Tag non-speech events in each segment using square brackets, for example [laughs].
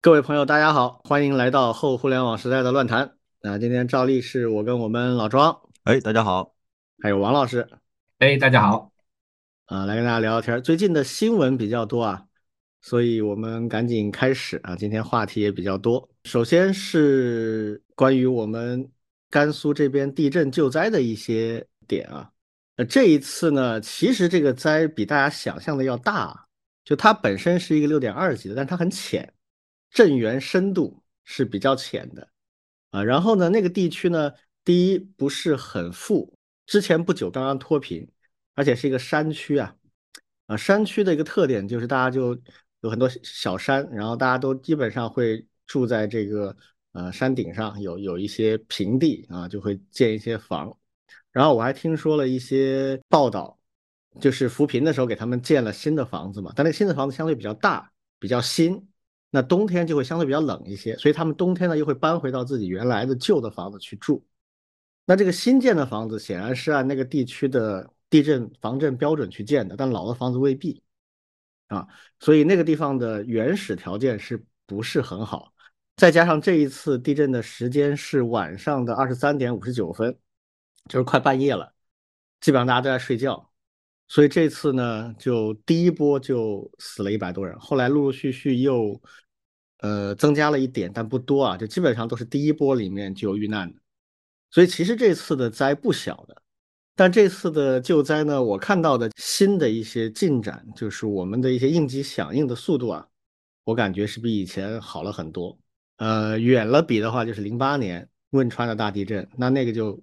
各位朋友，大家好，欢迎来到后互联网时代的乱谈。那今天照例是我跟我们老庄，哎，大家好，还有王老师，哎，大家好，啊，来跟大家聊聊天。最近的新闻比较多啊，所以我们赶紧开始啊。今天话题也比较多，首先是关于我们甘肃这边地震救灾的一些点啊。呃，这一次呢，其实这个灾比大家想象的要大，就它本身是一个六点二级的，但它很浅。震源深度是比较浅的啊，然后呢，那个地区呢，第一不是很富，之前不久刚刚脱贫，而且是一个山区啊，啊，山区的一个特点就是大家就有很多小山，然后大家都基本上会住在这个呃山顶上，有有一些平地啊，就会建一些房，然后我还听说了一些报道，就是扶贫的时候给他们建了新的房子嘛，但那新的房子相对比较大，比较新。那冬天就会相对比较冷一些，所以他们冬天呢又会搬回到自己原来的旧的房子去住。那这个新建的房子显然是按那个地区的地震防震标准去建的，但老的房子未必啊，所以那个地方的原始条件是不是很好？再加上这一次地震的时间是晚上的二十三点五十九分，就是快半夜了，基本上大家都在睡觉。所以这次呢，就第一波就死了一百多人，后来陆陆续续又，呃，增加了一点，但不多啊，就基本上都是第一波里面就有遇难的。所以其实这次的灾不小的，但这次的救灾呢，我看到的新的一些进展，就是我们的一些应急响应的速度啊，我感觉是比以前好了很多。呃，远了比的话，就是零八年汶川的大地震，那那个就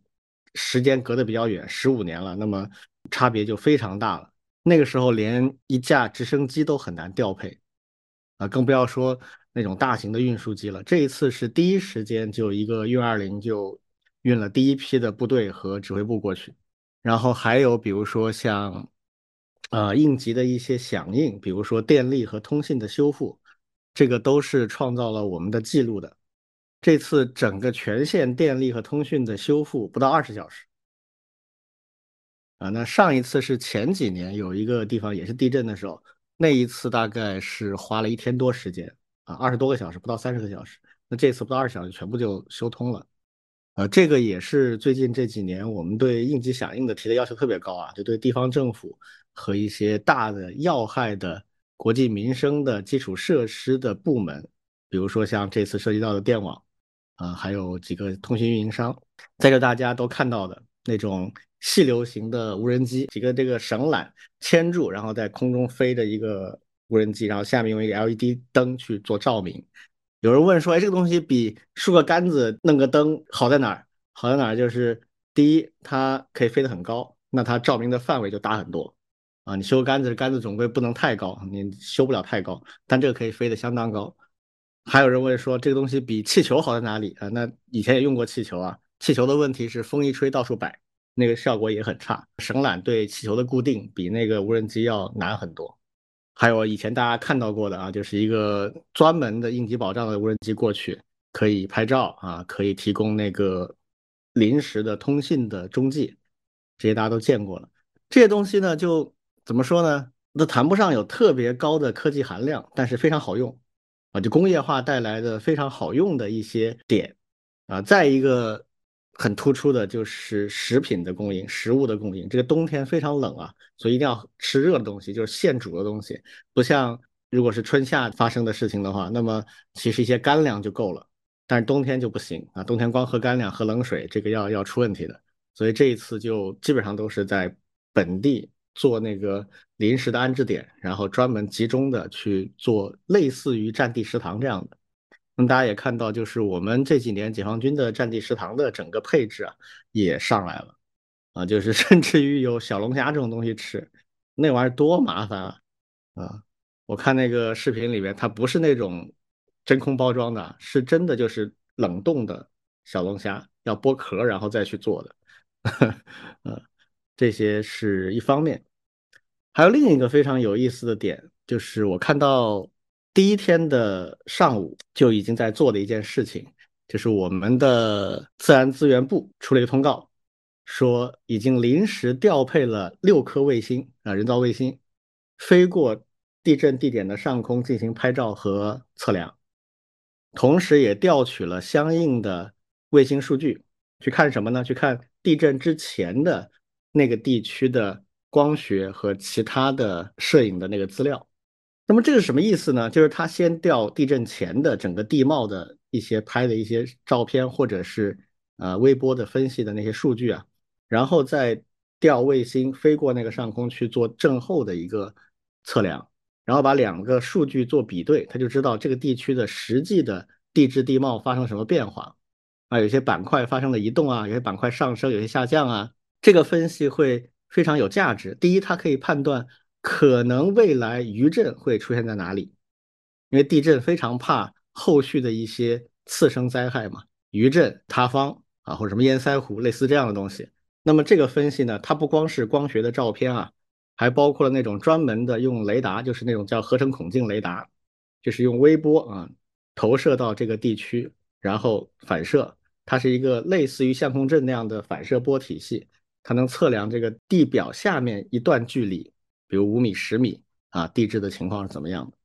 时间隔得比较远，十五年了，那么。差别就非常大了。那个时候连一架直升机都很难调配，啊，更不要说那种大型的运输机了。这一次是第一时间就一个运二零就运了第一批的部队和指挥部过去，然后还有比如说像，呃，应急的一些响应，比如说电力和通信的修复，这个都是创造了我们的记录的。这次整个全线电力和通讯的修复不到二十小时。啊，那上一次是前几年有一个地方也是地震的时候，那一次大概是花了一天多时间啊，二十多个小时，不到三十个小时。那这次不到二十小时全部就修通了，呃，这个也是最近这几年我们对应急响应的提的要求特别高啊，就对地方政府和一些大的要害的国计民生的基础设施的部门，比如说像这次涉及到的电网啊，还有几个通讯运营商，在这大家都看到的那种。细流型的无人机，几个这个绳缆牵住，然后在空中飞着一个无人机，然后下面用一个 LED 灯去做照明。有人问说：“哎，这个东西比竖个杆子弄个灯好在哪儿？好在哪儿？就是第一，它可以飞得很高，那它照明的范围就大很多啊。你修杆子，杆子总归不能太高，你修不了太高，但这个可以飞得相当高。还有人问说，这个东西比气球好在哪里啊？那以前也用过气球啊，气球的问题是风一吹到处摆。那个效果也很差，绳缆对气球的固定比那个无人机要难很多。还有以前大家看到过的啊，就是一个专门的应急保障的无人机过去可以拍照啊，可以提供那个临时的通信的中继，这些大家都见过了。这些东西呢，就怎么说呢？都谈不上有特别高的科技含量，但是非常好用啊，就工业化带来的非常好用的一些点啊。再一个。很突出的就是食品的供应，食物的供应。这个冬天非常冷啊，所以一定要吃热的东西，就是现煮的东西。不像如果是春夏发生的事情的话，那么其实一些干粮就够了。但是冬天就不行啊，冬天光喝干粮、喝冷水，这个要要出问题的。所以这一次就基本上都是在本地做那个临时的安置点，然后专门集中的去做类似于战地食堂这样的。那大家也看到，就是我们这几年解放军的战地食堂的整个配置啊，也上来了，啊，就是甚至于有小龙虾这种东西吃，那玩意儿多麻烦啊！啊，我看那个视频里面，它不是那种真空包装的，是真的就是冷冻的小龙虾，要剥壳然后再去做的，呃，[laughs] 这些是一方面，还有另一个非常有意思的点，就是我看到。第一天的上午就已经在做的一件事情，就是我们的自然资源部出了一个通告，说已经临时调配了六颗卫星啊，人造卫星，飞过地震地点的上空进行拍照和测量。同时也调取了相应的卫星数据，去看什么呢？去看地震之前的那个地区的光学和其他的摄影的那个资料。那么这是什么意思呢？就是他先调地震前的整个地貌的一些拍的一些照片，或者是呃微波的分析的那些数据啊，然后再调卫星飞过那个上空去做震后的一个测量，然后把两个数据做比对，他就知道这个地区的实际的地质地貌发生什么变化啊，有些板块发生了移动啊，有些板块上升，有些下降啊，这个分析会非常有价值。第一，它可以判断。可能未来余震会出现在哪里？因为地震非常怕后续的一些次生灾害嘛，余震、塌方啊，或者什么堰塞湖类似这样的东西。那么这个分析呢，它不光是光学的照片啊，还包括了那种专门的用雷达，就是那种叫合成孔径雷达，就是用微波啊投射到这个地区，然后反射。它是一个类似于相控阵那样的反射波体系，它能测量这个地表下面一段距离。比如五米、十米啊，地质的情况是怎么样的？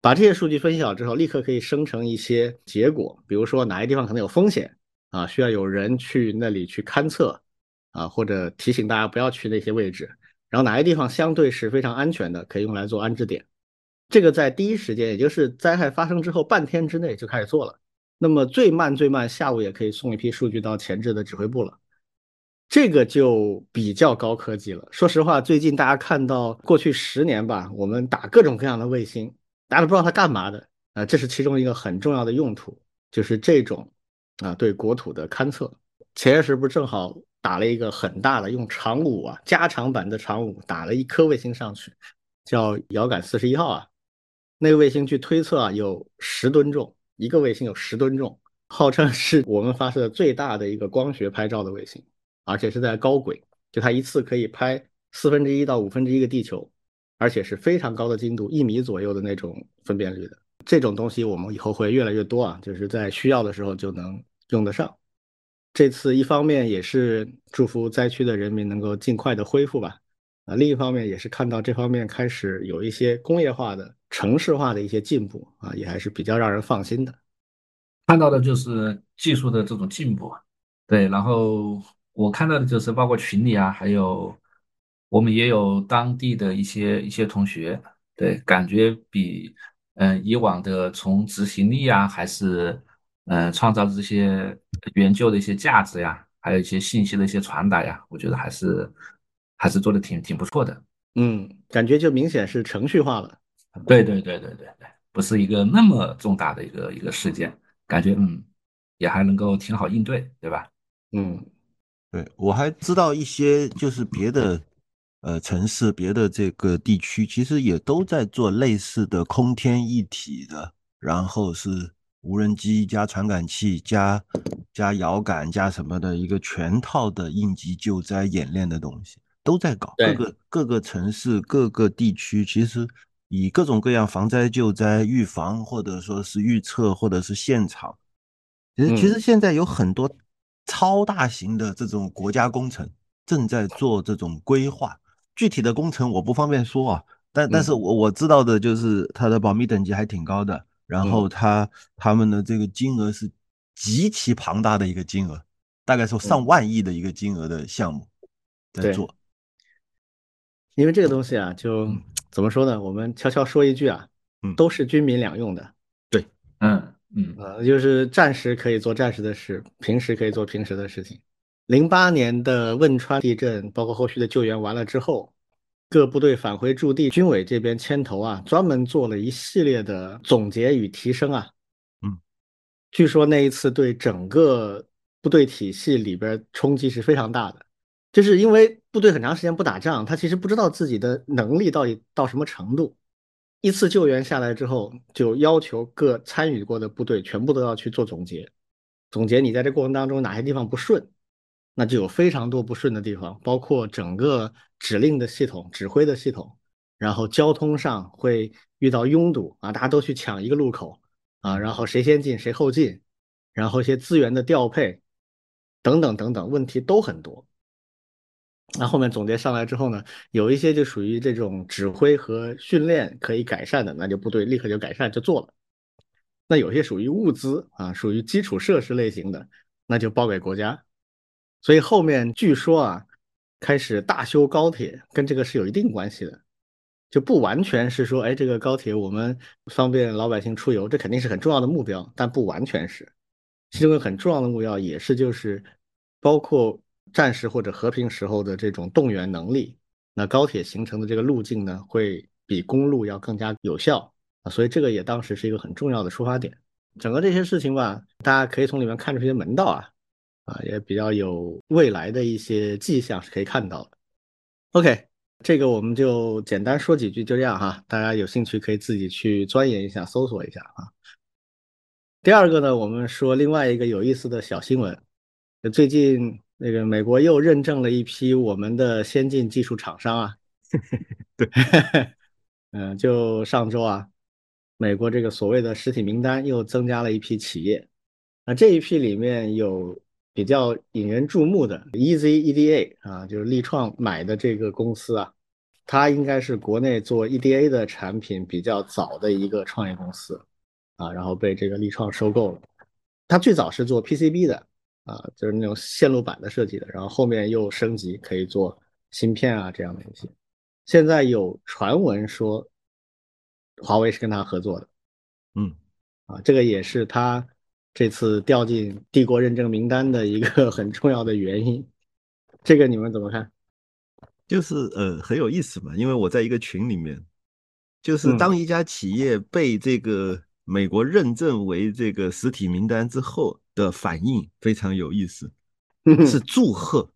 把这些数据分析好之后，立刻可以生成一些结果。比如说哪些地方可能有风险啊，需要有人去那里去勘测啊，或者提醒大家不要去那些位置。然后哪些地方相对是非常安全的，可以用来做安置点。这个在第一时间，也就是灾害发生之后半天之内就开始做了。那么最慢最慢，下午也可以送一批数据到前置的指挥部了。这个就比较高科技了。说实话，最近大家看到过去十年吧，我们打各种各样的卫星，大家都不知道它干嘛的啊。这是其中一个很重要的用途，就是这种啊对国土的勘测。前些时不是正好打了一个很大的，用长五啊加长版的长五打了一颗卫星上去，叫遥感四十一号啊。那个卫星据推测啊有十吨重，一个卫星有十吨重，号称是我们发射的最大的一个光学拍照的卫星。而且是在高轨，就它一次可以拍四分之一到五分之一个地球，而且是非常高的精度，一米左右的那种分辨率的。这种东西我们以后会越来越多啊，就是在需要的时候就能用得上。这次一方面也是祝福灾区的人民能够尽快的恢复吧，啊，另一方面也是看到这方面开始有一些工业化的、城市化的一些进步啊，也还是比较让人放心的。看到的就是技术的这种进步，对，然后。我看到的就是包括群里啊，还有我们也有当地的一些一些同学，对，感觉比嗯以往的从执行力啊，还是嗯创造这些研究的一些价值呀，还有一些信息的一些传达呀，我觉得还是还是做的挺挺不错的。嗯，感觉就明显是程序化了。对对对对对对，不是一个那么重大的一个一个事件，感觉嗯也还能够挺好应对，对吧？嗯。对，我还知道一些，就是别的，呃，城市、别的这个地区，其实也都在做类似的空天一体的，然后是无人机加传感器加加遥感加什么的一个全套的应急救灾演练的东西，都在搞。各个各个城市、各个地区，其实以各种各样防灾救灾、预防或者说是预测或者是现场，其实其实现在有很多。超大型的这种国家工程正在做这种规划，具体的工程我不方便说啊，但但是我我知道的就是它的保密等级还挺高的，然后它他们的这个金额是极其庞大的一个金额，大概说上万亿的一个金额的项目在做。因为这个东西啊，就怎么说呢？我们悄悄说一句啊，都是军民两用的。对，嗯。嗯，呃，就是战时可以做战时的事，平时可以做平时的事情。零八年的汶川地震，包括后续的救援完了之后，各部队返回驻地，军委这边牵头啊，专门做了一系列的总结与提升啊。嗯，据说那一次对整个部队体系里边冲击是非常大的，就是因为部队很长时间不打仗，他其实不知道自己的能力到底到什么程度。一次救援下来之后，就要求各参与过的部队全部都要去做总结，总结你在这过程当中哪些地方不顺，那就有非常多不顺的地方，包括整个指令的系统、指挥的系统，然后交通上会遇到拥堵啊，大家都去抢一个路口啊，然后谁先进谁后进，然后一些资源的调配等等等等问题都很多。那后面总结上来之后呢，有一些就属于这种指挥和训练可以改善的，那就部队立刻就改善就做了。那有些属于物资啊，属于基础设施类型的，那就包给国家。所以后面据说啊，开始大修高铁，跟这个是有一定关系的，就不完全是说，哎，这个高铁我们方便老百姓出游，这肯定是很重要的目标，但不完全是。其中很重要的目标也是就是包括战时或者和平时候的这种动员能力。那高铁形成的这个路径呢，会比公路要更加有效啊，所以这个也当时是一个很重要的出发点。整个这些事情吧，大家可以从里面看出一些门道啊。啊，也比较有未来的一些迹象是可以看到的。OK，这个我们就简单说几句，就这样哈。大家有兴趣可以自己去钻研一下，搜索一下啊。第二个呢，我们说另外一个有意思的小新闻，最近那个美国又认证了一批我们的先进技术厂商啊。[laughs] 对，嗯，就上周啊，美国这个所谓的实体名单又增加了一批企业，那这一批里面有。比较引人注目的 Easy EDA 啊，就是立创买的这个公司啊，它应该是国内做 EDA 的产品比较早的一个创业公司啊，然后被这个立创收购了。它最早是做 PCB 的啊，就是那种线路板的设计的，然后后面又升级可以做芯片啊这样的一些。现在有传闻说华为是跟他合作的，嗯，啊，这个也是他。这次掉进帝国认证名单的一个 [laughs] 很重要的原因，这个你们怎么看？就是呃很有意思嘛，因为我在一个群里面，就是当一家企业被这个美国认证为这个实体名单之后的反应非常有意思，[laughs] 是祝贺，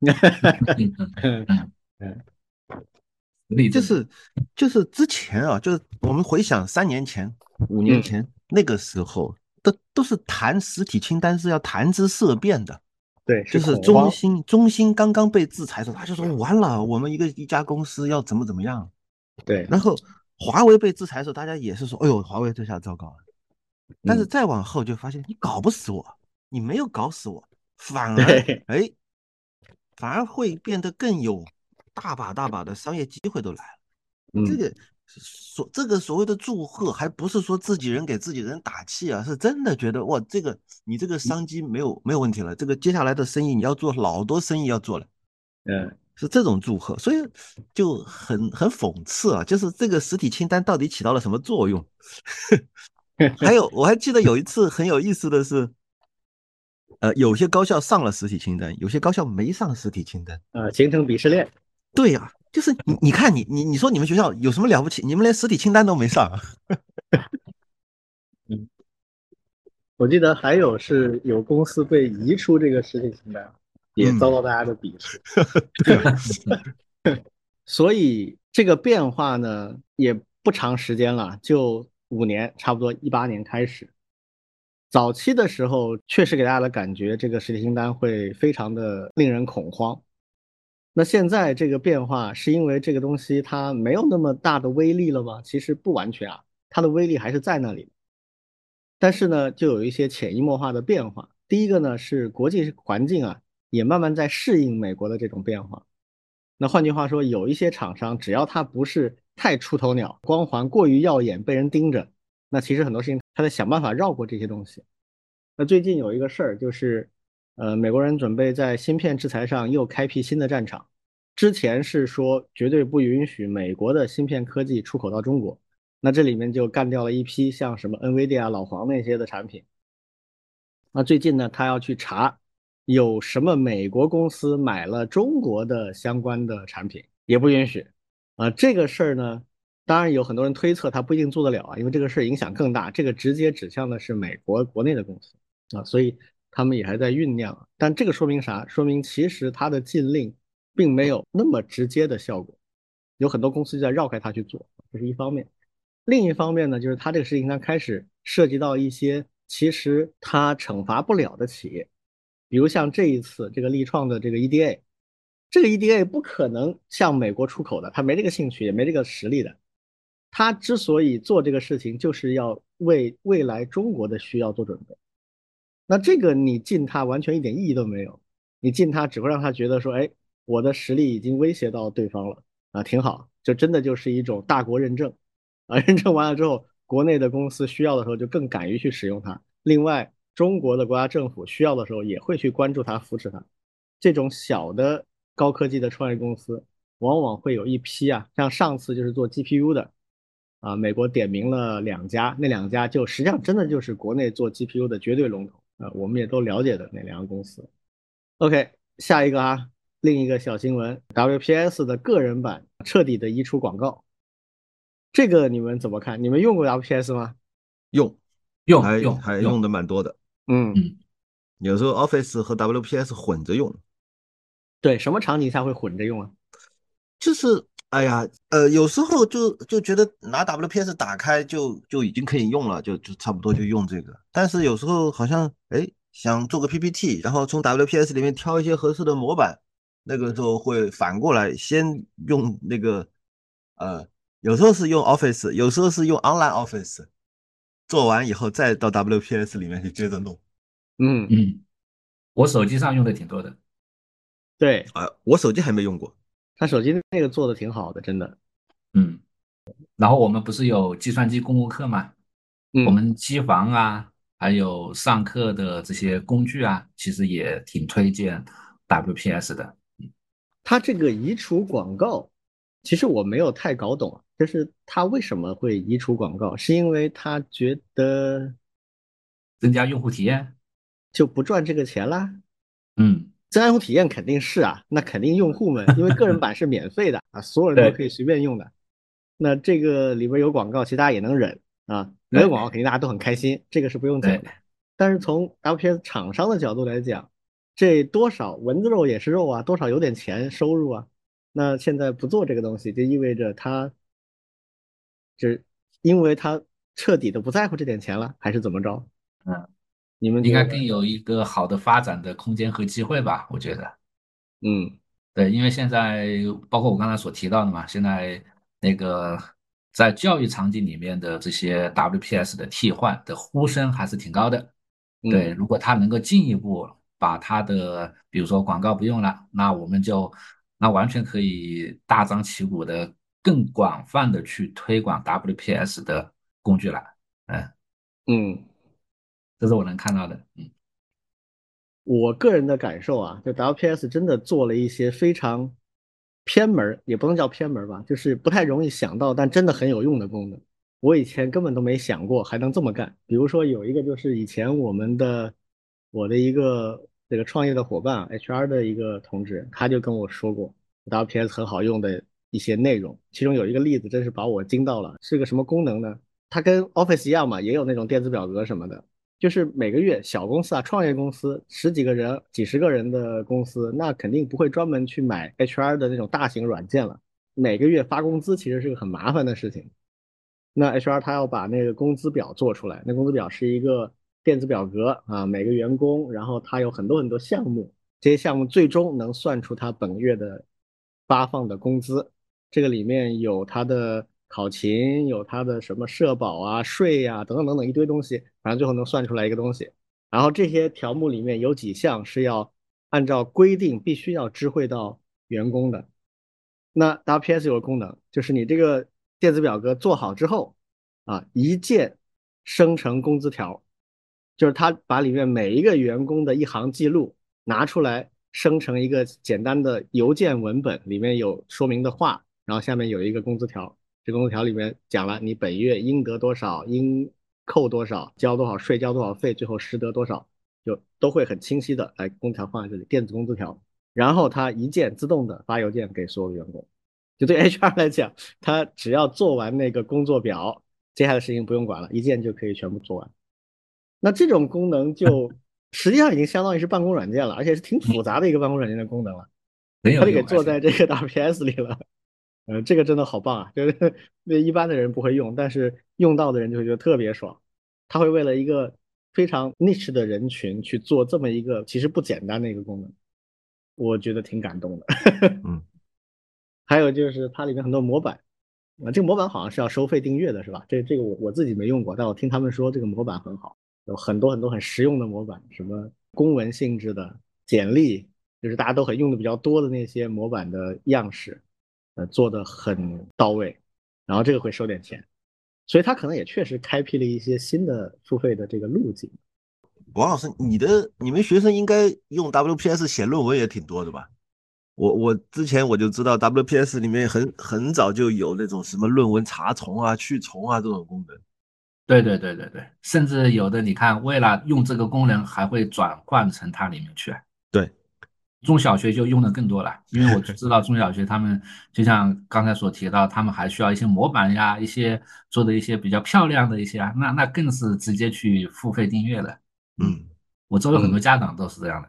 [laughs] 就是就是之前啊，就是我们回想三年前、五年前那个时候。都都是谈实体清单是要谈之色变的，对，就是中兴中兴刚刚被制裁的时候，他就说完了，我们一个一家公司要怎么怎么样，对。然后华为被制裁的时候，大家也是说，哎呦，华为这下糟糕了。但是再往后就发现，你搞不死我，你没有搞死我，反而哎，反而会变得更有大把大把的商业机会都来了，这个。所这个所谓的祝贺，还不是说自己人给自己人打气啊，是真的觉得哇，这个你这个商机没有没有问题了，这个接下来的生意你要做老多生意要做了，嗯，是这种祝贺，所以就很很讽刺啊，就是这个实体清单到底起到了什么作用？[laughs] 还有我还记得有一次很有意思的是，呃，有些高校上了实体清单，有些高校没上实体清单，呃，形成鄙视链，对呀。就是你，你看你，你你说你们学校有什么了不起？你们连实体清单都没上。[laughs] 嗯，我记得还有是有公司被移出这个实体清单，也遭到大家的鄙视。[laughs] 所以这个变化呢，也不长时间了，就五年，差不多一八年开始。早期的时候，确实给大家的感觉，这个实体清单会非常的令人恐慌。那现在这个变化是因为这个东西它没有那么大的威力了吗？其实不完全啊，它的威力还是在那里。但是呢，就有一些潜移默化的变化。第一个呢是国际环境啊，也慢慢在适应美国的这种变化。那换句话说，有一些厂商只要它不是太出头鸟，光环过于耀眼，被人盯着，那其实很多事情他在想办法绕过这些东西。那最近有一个事儿就是。呃，美国人准备在芯片制裁上又开辟新的战场。之前是说绝对不允许美国的芯片科技出口到中国，那这里面就干掉了一批像什么 NVIDIA、老黄那些的产品。那最近呢，他要去查有什么美国公司买了中国的相关的产品，也不允许。啊，这个事儿呢，当然有很多人推测他不一定做得了啊，因为这个事儿影响更大，这个直接指向的是美国国内的公司啊，所以。他们也还在酝酿，但这个说明啥？说明其实他的禁令并没有那么直接的效果，有很多公司就在绕开他去做，这是一方面。另一方面呢，就是他这个事情它开始涉及到一些其实他惩罚不了的企业，比如像这一次这个立创的这个 EDA，这个 EDA 不可能向美国出口的，他没这个兴趣，也没这个实力的。他之所以做这个事情，就是要为未来中国的需要做准备。那这个你禁他完全一点意义都没有，你禁他只会让他觉得说，哎，我的实力已经威胁到对方了啊，挺好，就真的就是一种大国认证啊，认证完了之后，国内的公司需要的时候就更敢于去使用它。另外，中国的国家政府需要的时候也会去关注它、扶持它。这种小的高科技的创业公司，往往会有一批啊，像上次就是做 GPU 的，啊，美国点名了两家，那两家就实际上真的就是国内做 GPU 的绝对龙头啊，我们也都了解的那两个公司。OK，下一个啊，另一个小新闻，WPS 的个人版彻底的移除广告。这个你们怎么看？你们用过 WPS 吗？用，用还用用还用的蛮多的。嗯嗯有时候 Office 和 WPS 混着用，对，什么场景下会混着用啊？就是哎呀，呃，有时候就就觉得拿 WPS 打开就就已经可以用了，就就差不多就用这个。但是有时候好像哎想做个 PPT，然后从 WPS 里面挑一些合适的模板，那个时候会反过来先用那个呃，有时候是用 Office，有时候是用 Online Office，做完以后再到 WPS 里面去接着弄。嗯，嗯，我手机上用的挺多的。对啊、我手机还没用过。他手机那个做的挺好的，真的。嗯，然后我们不是有计算机公共课吗？嗯我们机房啊，还有上课的这些工具啊，其实也挺推荐 WPS 的。他这个移除广告，其实我没有太搞懂啊，就是他为什么会移除广告？是因为他觉得增加用户体验。就不赚这个钱啦？嗯，增加用户体验肯定是啊，那肯定用户们因为个人 [laughs] 版是免费的啊，所有人都可以随便用的。那这个里边有广告，其实大家也能忍啊，没有广告肯定大家都很开心，这个是不用讲的。但是从 LPS 厂商的角度来讲，这多少蚊子肉也是肉啊，多少有点钱收入啊。那现在不做这个东西，就意味着他，就是因为他彻底的不在乎这点钱了，还是怎么着？嗯，你们应该更有一个好的发展的空间和机会吧，我觉得。嗯对，因为现在包括我刚才所提到的嘛，现在那个在教育场景里面的这些 WPS 的替换的呼声还是挺高的。嗯对，如果它能够进一步把它的，比如说广告不用了，那我们就那完全可以大张旗鼓的、更广泛的去推广 WPS 的工具了。嗯，嗯。这是我能看到的。嗯我个人的感受啊，就 WPS 真的做了一些非常偏门，也不能叫偏门吧，就是不太容易想到，但真的很有用的功能。我以前根本都没想过还能这么干。比如说有一个就是以前我们的我的一个这个创业的伙伴 HR 的一个同志，他就跟我说过 WPS 很好用的一些内容，其中有一个例子真是把我惊到了，是个什么功能呢？它跟 Office 一样嘛，也有那种电子表格什么的。就是每个月小公司啊，创业公司十几个人、几十个人的公司，那肯定不会专门去买 HR 的那种大型软件了。每个月发工资其实是个很麻烦的事情。那 HR 他要把那个工资表做出来，那工资表是一个电子表格啊，每个员工，然后他有很多很多项目，这些项目最终能算出他本月的发放的工资。这个里面有他的考勤，有他的什么社保啊、税呀、等等等等一堆东西，反正最后能算出来一个东西。然后这些条目里面有几项是要按照规定必须要知会到员工的。那 WPS 有个功能，就是你这个电子表格做好之后，啊，一键生成工资条，就是它把里面每一个员工的一行记录拿出来，生成一个简单的邮件文本，里面有说明的话，然后下面有一个工资条，这工资条里面讲了你本月应得多少，应扣多少，交多少税，交多少费，最后实得多少，就都会很清晰的来工资条放在这里，电子工资条。然后它一键自动的发邮件给所有的员工。就对 [laughs] HR 来讲，他只要做完那个工作表，接下来的事情不用管了，一键就可以全部做完。那这种功能就 [laughs] 实际上已经相当于是办公软件了，而且是挺复杂的一个办公软件的功能了。他就给。做在这个 [laughs] WPS 里了。呃，这个真的好棒啊！就是那一般的人不会用，但是用到的人就会觉得特别爽。他会为了一个非常 niche 的人群去做这么一个其实不简单的一个功能，我觉得挺感动的。[laughs] 嗯，还有就是它里面很多模板，啊，这个模板好像是要收费订阅的，是吧？这这个我我自己没用过，但我听他们说这个模板很好，有很多很多很实用的模板，什么公文性质的简历，就是大家都很用的比较多的那些模板的样式，呃，做的很到位，然后这个会收点钱，所以它可能也确实开辟了一些新的付费的这个路径。王老师，你的你们学生应该用 WPS 写论文也挺多的吧？我我之前我就知道 WPS 里面很很早就有那种什么论文查重啊、去重啊这种功能。对对对对对，甚至有的你看，为了用这个功能，还会转换成它里面去。对，中小学就用的更多了，[laughs] 因为我知道中小学他们就像刚才所提到，他们还需要一些模板呀，一些做的一些比较漂亮的一些啊，那那更是直接去付费订阅了。嗯，我周围很多家长都是这样的。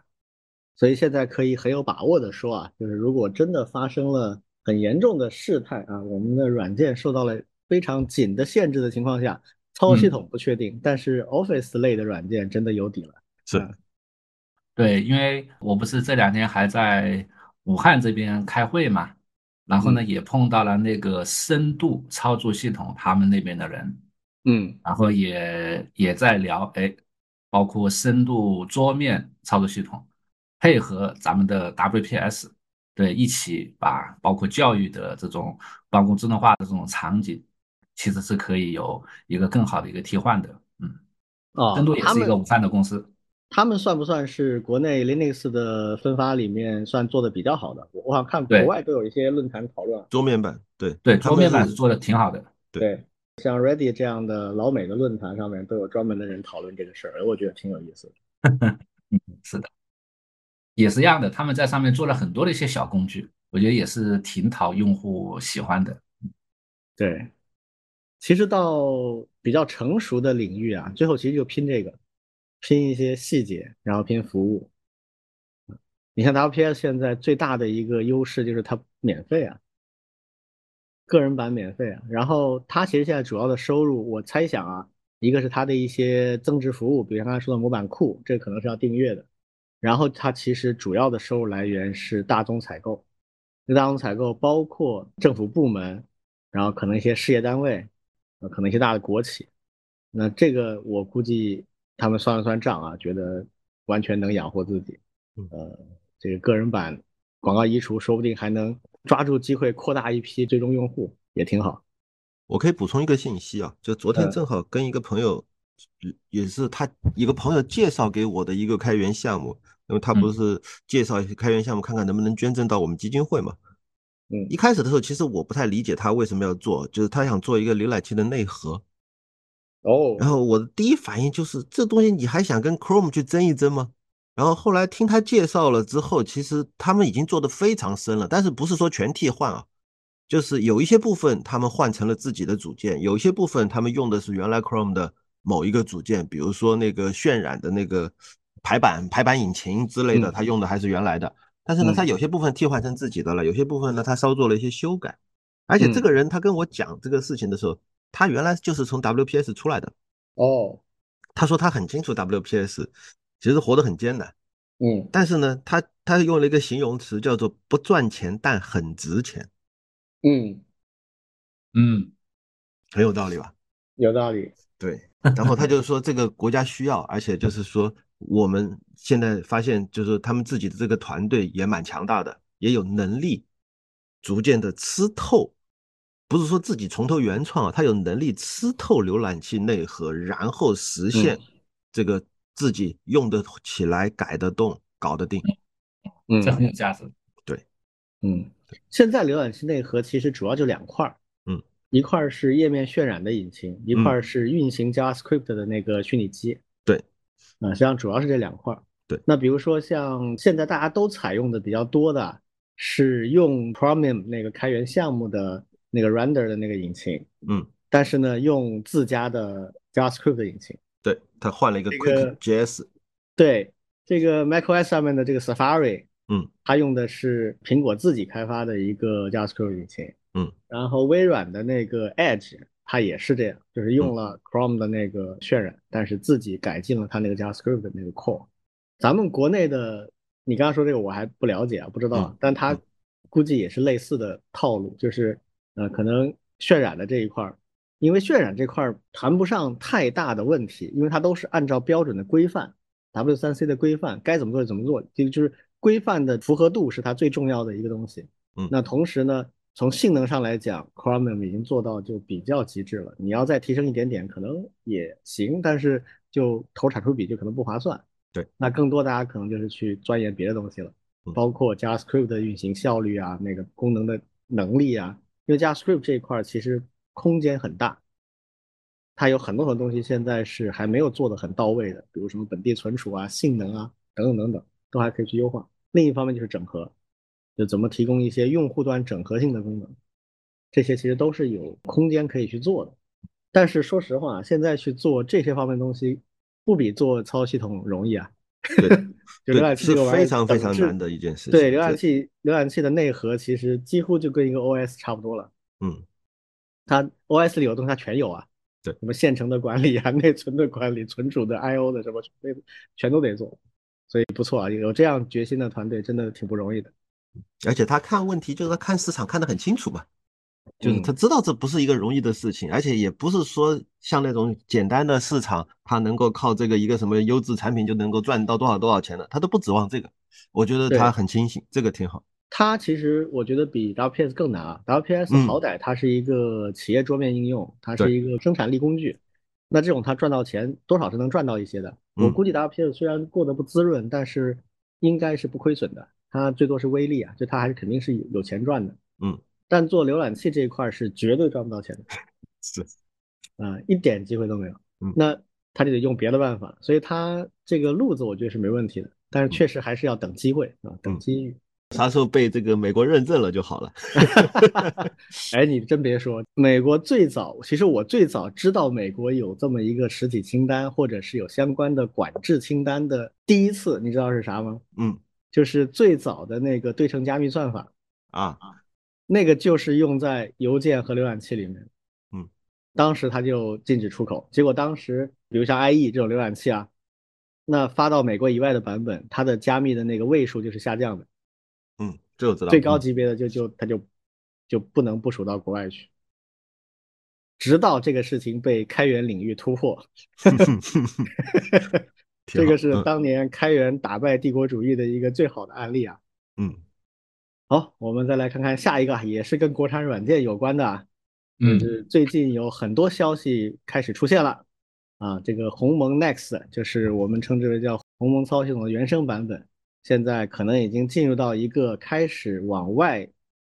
所以现在可以很有把握的说啊，就是如果真的发生了很严重的事态啊，我们的软件受到了非常紧的限制的情况下。操作系统不确定，但是 Office 类的软件真的有底了。是，对，因为我不是这两天还在武汉这边开会嘛，然后呢也碰到了那个深度操作系统他们那边的人，嗯，然后也也在聊，哎，包括深度桌面操作系统配合咱们的 WPS，对，一起把包括教育的这种办公智能化的这种场景。其实是可以有一个更好的一个替换的，嗯，哦，深度也是一个武汉的公司，他们算不算是国内 Linux 的分发里面算做的比较好的？我我好像看国外都有一些论坛讨论桌面版，对对，桌面版是做的挺好的，对，像 Ready 这样的老美的论坛上面都有专门的人讨论这个事儿，我觉得挺有意思的。[laughs] 嗯，是的，也是一样的，他们在上面做了很多的一些小工具，我觉得也是挺讨用户喜欢的，对。其实到比较成熟的领域啊，最后其实就拼这个，拼一些细节，然后拼服务。你像 WPS 现在最大的一个优势就是它免费啊，个人版免费啊。然后它其实现在主要的收入，我猜想啊，一个是它的一些增值服务，比如刚才说的模板库，这可能是要订阅的。然后它其实主要的收入来源是大宗采购，这大宗采购包括政府部门，然后可能一些事业单位。呃，可能一些大的国企，那这个我估计他们算了算账啊，觉得完全能养活自己。呃，这个个人版广告移除，说不定还能抓住机会扩大一批最终用户，也挺好。我可以补充一个信息啊，就昨天正好跟一个朋友，也是他一个朋友介绍给我的一个开源项目，因为他不是介绍一些开源项目，看看能不能捐赠到我们基金会嘛。嗯，一开始的时候，其实我不太理解他为什么要做，就是他想做一个浏览器的内核。哦，然后我的第一反应就是这东西你还想跟 Chrome 去争一争吗？然后后来听他介绍了之后，其实他们已经做的非常深了，但是不是说全替换啊？就是有一些部分他们换成了自己的组件，有一些部分他们用的是原来 Chrome 的某一个组件，比如说那个渲染的那个排版排版引擎之类的，他用的还是原来的。但是呢，他有些部分替换成自己的了，有些部分呢，他稍做了一些修改。而且这个人他跟我讲这个事情的时候，他原来就是从 WPS 出来的。哦，他说他很清楚 WPS，其实活得很艰难。嗯，但是呢，他他用了一个形容词叫做不赚钱但很值钱。嗯嗯，很有道理吧？有道理。对，然后他就说这个国家需要，而且就是说。我们现在发现，就是他们自己的这个团队也蛮强大的，也有能力逐渐的吃透，不是说自己从头原创啊，他有能力吃透浏览器内核，然后实现这个自己用得起来、改得动、搞得定。嗯，这很有价值。对，嗯，现在浏览器内核其实主要就两块儿，嗯，一块是页面渲染的引擎，一块是运行 JavaScript 的那个虚拟机。对。啊，实际上主要是这两块儿。对，那比如说像现在大家都采用的比较多的是用 Chromium 那个开源项目的那个 render 的那个引擎，嗯，但是呢，用自家的 JavaScript 的引擎。对，他换了一个 QuickJS。对，这个 macOS 上面的这个 Safari，嗯，它用的是苹果自己开发的一个 JavaScript 引擎。嗯，然后微软的那个 Edge。它也是这样，就是用了 Chrome 的那个渲染，但是自己改进了它那个 JavaScript 的那个 core。咱们国内的，你刚刚说这个我还不了解啊，不知道，但它估计也是类似的套路，就是呃，可能渲染的这一块儿，因为渲染这块儿谈不上太大的问题，因为它都是按照标准的规范，W3C 的规范该怎么做怎么做，就就是规范的符合度是它最重要的一个东西。嗯，那同时呢？从性能上来讲，Chromium 已经做到就比较极致了。你要再提升一点点，可能也行，但是就投产出比就可能不划算。对，那更多大家可能就是去钻研别的东西了，包括 JavaScript 的运行效率啊，那个功能的能力啊。因为 JavaScript 这一块其实空间很大，它有很多很多东西现在是还没有做的很到位的，比如什么本地存储啊、性能啊等等等等，都还可以去优化。另一方面就是整合，就怎么提供一些用户端整合性的功能，这些其实都是有空间可以去做的。但是说实话，现在去做这些方面东西，不比做操作系统容易啊。[laughs] 对，就浏览器是非常非常难的一件事情。对，浏览器浏览器的内核其实几乎就跟一个 OS 差不多了。嗯，它 OS 里有东西它全有啊。对，什么线程的管理啊、[laughs] 内存的管理、存储的 I/O 的什么，全全都得做。所以不错啊，有这样决心的团队真的挺不容易的。而且他看问题就是他看市场看得很清楚嘛。就是他知道这不是一个容易的事情，而且也不是说像那种简单的市场，他能够靠这个一个什么优质产品就能够赚到多少多少钱的，他都不指望这个。我觉得他很清醒，这个挺好。他其实我觉得比 WPS 更难啊，WPS 好歹它是一个企业桌面应用，它是一个生产力工具，那这种它赚到钱多少是能赚到一些的。我估计 WPS 虽然过得不滋润，但是应该是不亏损的，它最多是微利啊，就它还是肯定是有钱赚的。嗯。但做浏览器这一块是绝对赚不到钱的，[laughs] 是，啊，一点机会都没有。嗯，那他就得用别的办法，所以他这个路子我觉得是没问题的，但是确实还是要等机会啊，等机遇。啥时候被这个美国认证了就好了。[laughs] 哎，你真别说，美国最早，其实我最早知道美国有这么一个实体清单，或者是有相关的管制清单的第一次，你知道是啥吗？嗯，就是最早的那个对称加密算法啊。那个就是用在邮件和浏览器里面，嗯，当时它就禁止出口。结果当时，比如像 IE 这种浏览器啊，那发到美国以外的版本，它的加密的那个位数就是下降的，嗯，这我知道。最高级别的就就它就就不能部署到国外去，直到这个事情被开源领域突破。[laughs] [laughs] 这个是当年开源打败帝国主义的一个最好的案例啊，嗯。好，我们再来看看下一个，也是跟国产软件有关的啊，就是最近有很多消息开始出现了啊，这个鸿蒙 Next 就是我们称之为叫鸿蒙操作系统的原生版本，现在可能已经进入到一个开始往外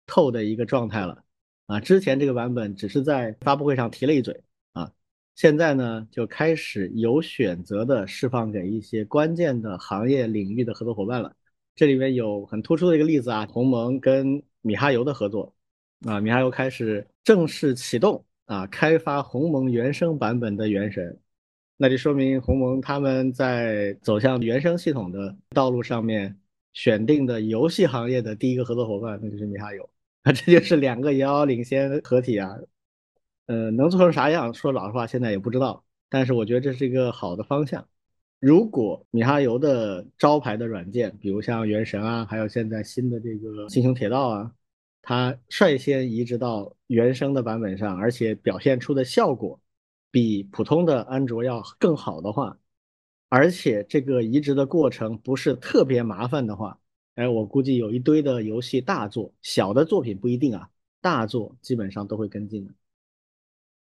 透的一个状态了啊，之前这个版本只是在发布会上提了一嘴啊，现在呢就开始有选择的释放给一些关键的行业领域的合作伙伴了。这里面有很突出的一个例子啊，鸿蒙跟米哈游的合作啊，米哈游开始正式启动啊，开发鸿蒙原生版本的原神，那就说明鸿蒙他们在走向原生系统的道路上面选定的游戏行业的第一个合作伙伴，那就是米哈游啊，这就是两个遥遥领先合体啊，呃，能做成啥样？说老实话，现在也不知道，但是我觉得这是一个好的方向。如果米哈游的招牌的软件，比如像《原神》啊，还有现在新的这个《星穹铁道》啊，它率先移植到原生的版本上，而且表现出的效果比普通的安卓要更好的话，而且这个移植的过程不是特别麻烦的话，哎，我估计有一堆的游戏大作，小的作品不一定啊，大作基本上都会跟进的。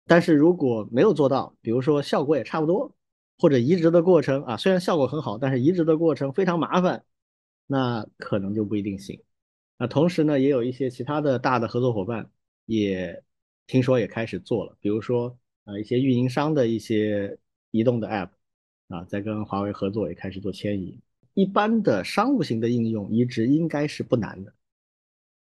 但是如果没有做到，比如说效果也差不多。或者移植的过程啊，虽然效果很好，但是移植的过程非常麻烦，那可能就不一定行。那同时呢，也有一些其他的大的合作伙伴也听说也开始做了，比如说啊，一些运营商的一些移动的 App 啊，在跟华为合作也开始做迁移。一般的商务型的应用移植应该是不难的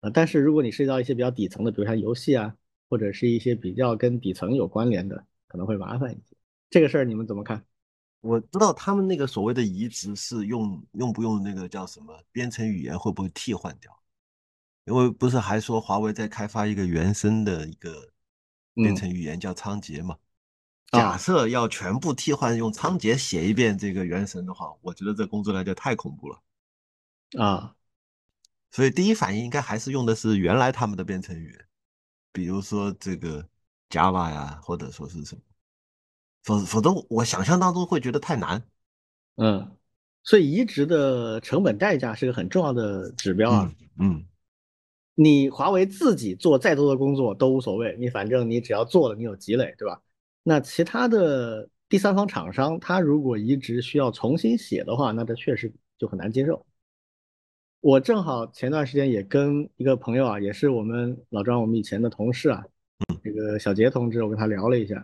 啊，但是如果你涉及到一些比较底层的，比如像游戏啊，或者是一些比较跟底层有关联的，可能会麻烦一些。这个事儿你们怎么看？我知道他们那个所谓的移植是用用不用那个叫什么编程语言会不会替换掉？因为不是还说华为在开发一个原生的一个编程语言叫仓颉嘛？假设要全部替换用仓颉写一遍这个原神的话，我觉得这工作量就太恐怖了啊！所以第一反应应该还是用的是原来他们的编程语言，比如说这个 Java 呀，或者说是什么。否否则，我想象当中会觉得太难。嗯，所以移植的成本代价是个很重要的指标啊。嗯，你华为自己做再多的工作都无所谓，你反正你只要做了，你有积累，对吧？那其他的第三方厂商，他如果移植需要重新写的话，那这确实就很难接受。我正好前段时间也跟一个朋友啊，也是我们老张我们以前的同事啊，这个小杰同志，我跟他聊了一下，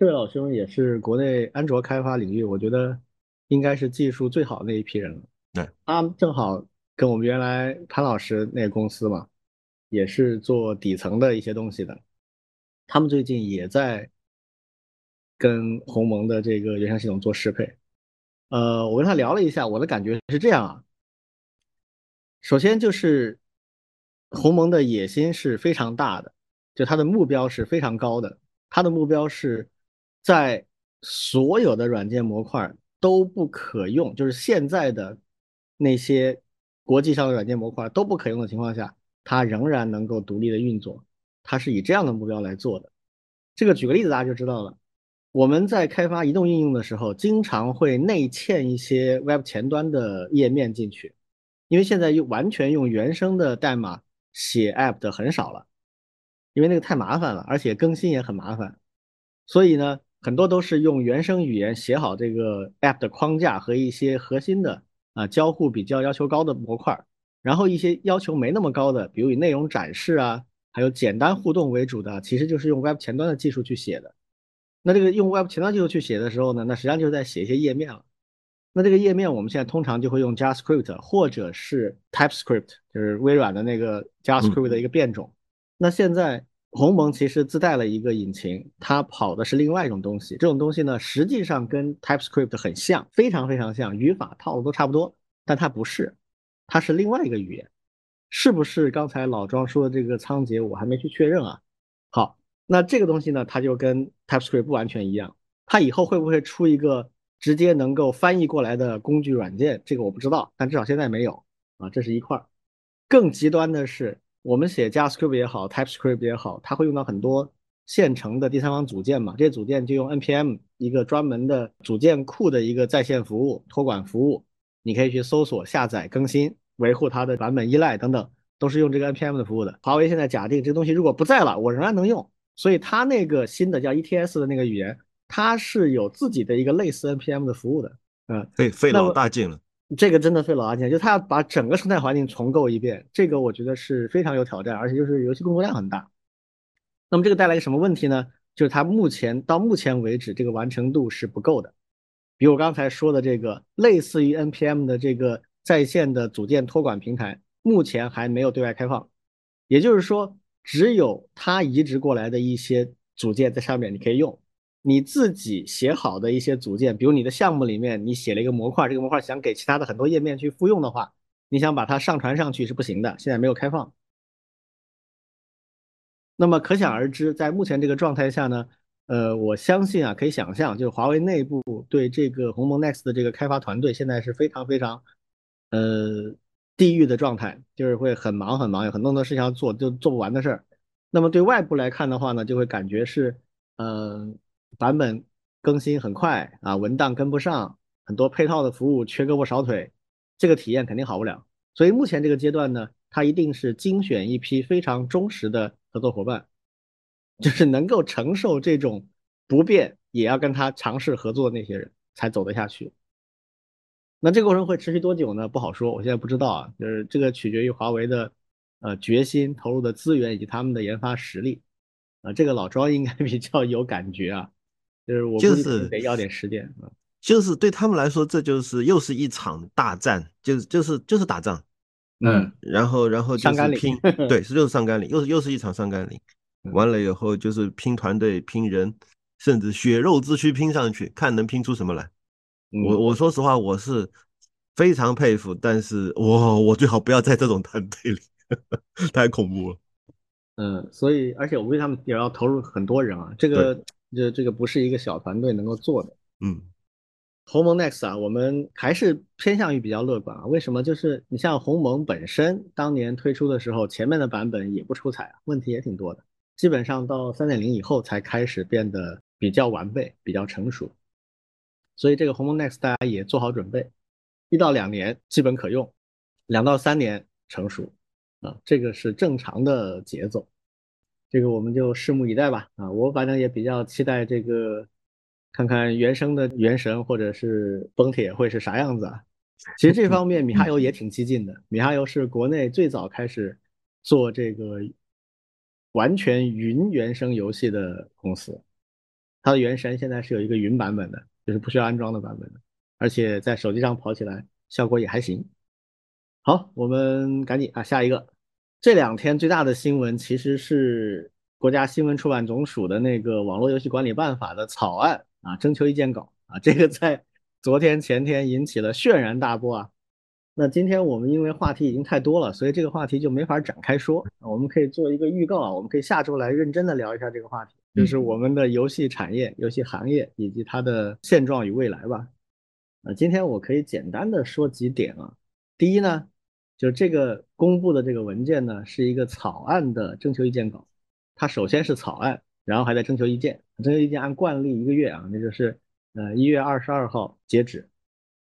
这位老兄也是国内安卓开发领域，我觉得应该是技术最好那一批人了。对，他正好跟我们原来潘老师那个公司嘛，也是做底层的一些东西的，他们最近也在跟鸿蒙的这个原生系统做适配。呃，我跟他聊了一下，我的感觉是这样啊。首先就是鸿蒙的野心是非常大的，就它的目标是非常高的。它的目标是在所有的软件模块都不可用，就是现在的那些国际上的软件模块都不可用的情况下，它仍然能够独立的运作。它是以这样的目标来做的。这个举个例子，大家就知道了。我们在开发移动应用的时候，经常会内嵌一些 Web 前端的页面进去。因为现在用完全用原生的代码写 App 的很少了，因为那个太麻烦了，而且更新也很麻烦，所以呢，很多都是用原生语言写好这个 App 的框架和一些核心的啊交互比较要求高的模块，然后一些要求没那么高的，比如以内容展示啊，还有简单互动为主的，其实就是用 Web 前端的技术去写的。那这个用 Web 前端技术去写的时候呢，那实际上就是在写一些页面了。那这个页面我们现在通常就会用 JavaScript 或者是 TypeScript，就是微软的那个 JavaScript 的一个变种。那现在鸿蒙其实自带了一个引擎，它跑的是另外一种东西。这种东西呢，实际上跟 TypeScript 很像，非常非常像，语法套路都差不多，但它不是，它是另外一个语言。是不是刚才老庄说的这个仓颉？我还没去确认啊。好，那这个东西呢，它就跟 TypeScript 不完全一样。它以后会不会出一个？直接能够翻译过来的工具软件，这个我不知道，但至少现在没有啊，这是一块儿。更极端的是，我们写 JavaScript 也好，TypeScript 也好，它会用到很多现成的第三方组件嘛，这些组件就用 npm 一个专门的组件库的一个在线服务托管服务，你可以去搜索、下载、更新、维护它的版本依赖等等，都是用这个 npm 的服务的。华为现在假定这东西如果不在了，我仍然能用，所以它那个新的叫 ETS 的那个语言。它是有自己的一个类似 npm 的服务的，嗯，费费老大劲了。这个真的费老大劲，就他要把整个生态环境重构一遍，这个我觉得是非常有挑战，而且就是游戏工作量很大。那么这个带来一个什么问题呢？就是它目前到目前为止这个完成度是不够的。比如我刚才说的这个类似于 npm 的这个在线的组件托管平台，目前还没有对外开放。也就是说，只有它移植过来的一些组件在上面你可以用。你自己写好的一些组件，比如你的项目里面你写了一个模块，这个模块想给其他的很多页面去复用的话，你想把它上传上去是不行的，现在没有开放。那么可想而知，在目前这个状态下呢，呃，我相信啊，可以想象，就是华为内部对这个鸿蒙 Next 的这个开发团队现在是非常非常，呃，地狱的状态，就是会很忙很忙，有很多很多事情要做，就做不完的事儿。那么对外部来看的话呢，就会感觉是，嗯。版本更新很快啊，文档跟不上，很多配套的服务缺胳膊少腿，这个体验肯定好不了。所以目前这个阶段呢，它一定是精选一批非常忠实的合作伙伴，就是能够承受这种不便，也要跟他尝试合作的那些人才走得下去。那这个过程会持续多久呢？不好说，我现在不知道啊，就是这个取决于华为的呃决心、投入的资源以及他们的研发实力啊。这个老庄应该比较有感觉啊。就是我就是得要点时间就是对他们来说，这就是又是一场大战，就是就是就是打仗，嗯，然后然后就是拼，[laughs] 对，是就是上甘岭，又是又是一场上甘岭，完了以后就是拼团队、拼人，甚至血肉之躯拼上去，看能拼出什么来。我我说实话，我是非常佩服，但是我我最好不要在这种团队里，[laughs] 太恐怖了。嗯，所以而且我估计他们也要投入很多人啊，这个。这这个不是一个小团队能够做的。嗯，鸿蒙 Next 啊，我们还是偏向于比较乐观啊。为什么？就是你像鸿蒙本身当年推出的时候，前面的版本也不出彩啊，问题也挺多的。基本上到三点零以后才开始变得比较完备、比较成熟。所以这个鸿蒙 Next 大家也做好准备，一到两年基本可用，两到三年成熟。啊，这个是正常的节奏。这个我们就拭目以待吧。啊，我反正也比较期待这个，看看原生的原神或者是崩铁会是啥样子啊。其实这方面米哈游也挺激进的。米哈游是国内最早开始做这个完全云原生游戏的公司，它的原神现在是有一个云版本的，就是不需要安装的版本的，而且在手机上跑起来效果也还行。好，我们赶紧啊，下一个。这两天最大的新闻其实是国家新闻出版总署的那个网络游戏管理办法的草案啊，征求意见稿啊，这个在昨天前天引起了轩然大波啊。那今天我们因为话题已经太多了，所以这个话题就没法展开说。我们可以做一个预告啊，我们可以下周来认真的聊一下这个话题，就是我们的游戏产业、游戏行业以及它的现状与未来吧。啊，今天我可以简单的说几点啊。第一呢。就这个公布的这个文件呢，是一个草案的征求意见稿。它首先是草案，然后还在征求意见。征求意见按惯例一个月啊，那就是呃一月二十二号截止。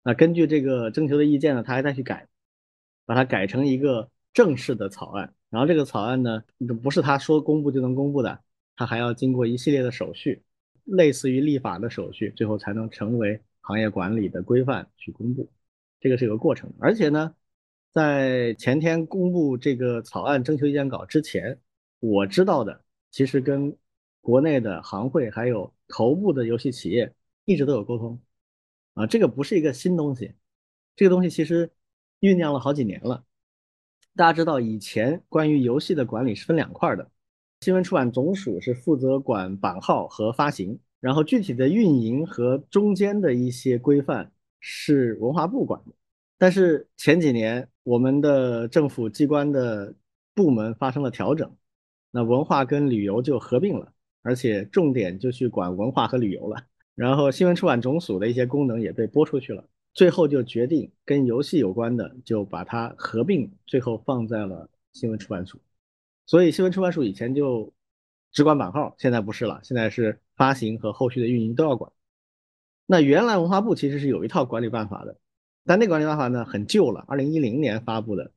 那根据这个征求的意见呢，他还再去改，把它改成一个正式的草案。然后这个草案呢，不是他说公布就能公布的，他还要经过一系列的手续，类似于立法的手续，最后才能成为行业管理的规范去公布。这个是有个过程，而且呢。在前天公布这个草案征求意见稿之前，我知道的其实跟国内的行会还有头部的游戏企业一直都有沟通，啊，这个不是一个新东西，这个东西其实酝酿了好几年了。大家知道以前关于游戏的管理是分两块的，新闻出版总署是负责管版号和发行，然后具体的运营和中间的一些规范是文化部管的。但是前几年，我们的政府机关的部门发生了调整，那文化跟旅游就合并了，而且重点就去管文化和旅游了。然后新闻出版总署的一些功能也被拨出去了，最后就决定跟游戏有关的就把它合并，最后放在了新闻出版署。所以新闻出版署以前就只管版号，现在不是了，现在是发行和后续的运营都要管。那原来文化部其实是有一套管理办法的。但那个管理办法呢很旧了，二零一零年发布的，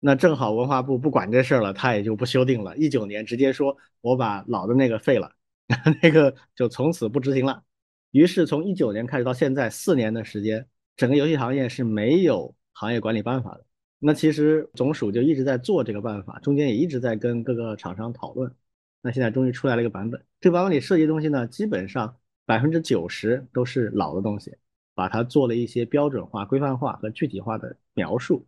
那正好文化部不管这事儿了，他也就不修订了。一九年直接说我把老的那个废了，[laughs] 那个就从此不执行了。于是从一九年开始到现在四年的时间，整个游戏行业是没有行业管理办法的。那其实总署就一直在做这个办法，中间也一直在跟各个厂商讨论。那现在终于出来了一个版本，这个版本里涉及的东西呢，基本上百分之九十都是老的东西。把它做了一些标准化、规范化和具体化的描述，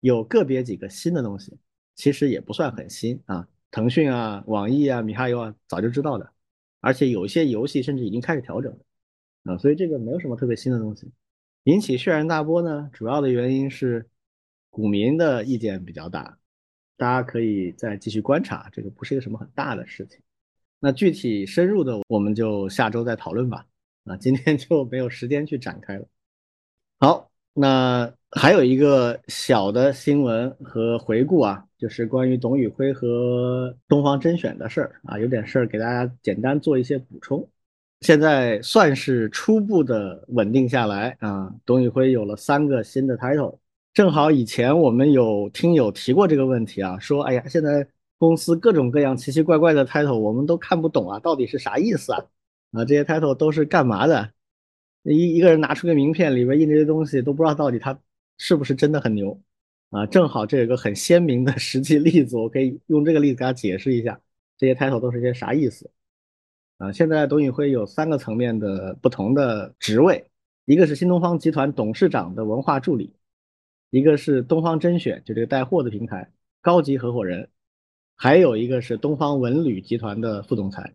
有个别几个新的东西，其实也不算很新啊。腾讯啊、网易啊、米哈游啊，早就知道的，而且有一些游戏甚至已经开始调整了啊，所以这个没有什么特别新的东西。引起轩然大波呢，主要的原因是股民的意见比较大，大家可以再继续观察，这个不是一个什么很大的事情。那具体深入的，我们就下周再讨论吧。啊，今天就没有时间去展开了。好，那还有一个小的新闻和回顾啊，就是关于董宇辉和东方甄选的事儿啊，有点事儿给大家简单做一些补充。现在算是初步的稳定下来啊，董宇辉有了三个新的 title，正好以前我们有听友提过这个问题啊，说哎呀，现在公司各种各样奇奇怪怪的 title，我们都看不懂啊，到底是啥意思啊？啊，这些 title 都是干嘛的？一一个人拿出个名片，里边印这些东西，都不知道到底他是不是真的很牛啊？正好这有个很鲜明的实际例子，我可以用这个例子给大家解释一下，这些 title 都是些啥意思啊？现在董宇辉有三个层面的不同的职位，一个是新东方集团董事长的文化助理，一个是东方甄选，就这个带货的平台高级合伙人，还有一个是东方文旅集团的副总裁。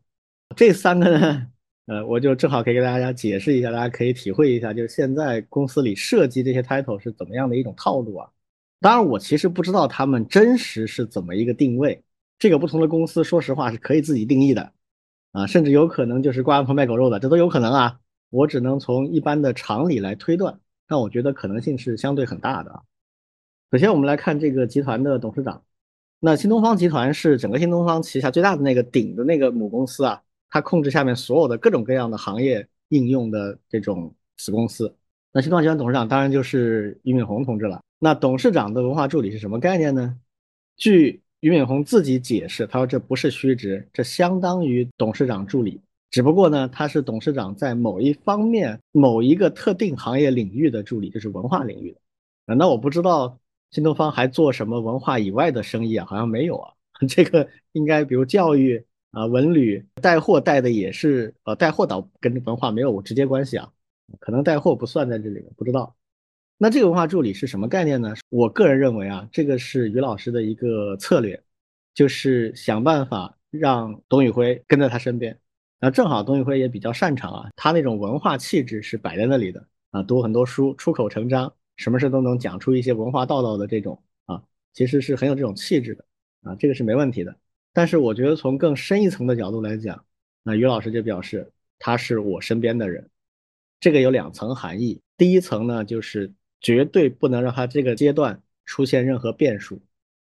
这三个呢？呃，我就正好可以给大家解释一下，大家可以体会一下，就是现在公司里设计这些 title 是怎么样的一种套路啊。当然，我其实不知道他们真实是怎么一个定位，这个不同的公司，说实话是可以自己定义的啊，甚至有可能就是挂羊头卖狗肉的，这都有可能啊。我只能从一般的常理来推断，但我觉得可能性是相对很大的啊。首先，我们来看这个集团的董事长，那新东方集团是整个新东方旗下最大的那个顶的那个母公司啊。它控制下面所有的各种各样的行业应用的这种子公司。那新东方集团董事长当然就是俞敏洪同志了。那董事长的文化助理是什么概念呢？据俞敏洪自己解释，他说这不是虚职，这相当于董事长助理，只不过呢，他是董事长在某一方面、某一个特定行业领域的助理，就是文化领域的。那我不知道新东方还做什么文化以外的生意啊？好像没有啊。[laughs] 这个应该比如教育啊、文旅带货带的也是，呃，带货倒跟文化没有直接关系啊，可能带货不算在这里面，不知道。那这个文化助理是什么概念呢？我个人认为啊，这个是于老师的一个策略，就是想办法让董宇辉跟在他身边。那正好董宇辉也比较擅长啊，他那种文化气质是摆在那里的啊，读很多书，出口成章，什么事都能讲出一些文化道道的这种啊，其实是很有这种气质的啊，这个是没问题的。但是我觉得从更深一层的角度来讲，那于老师就表示他是我身边的人，这个有两层含义。第一层呢，就是。绝对不能让他这个阶段出现任何变数，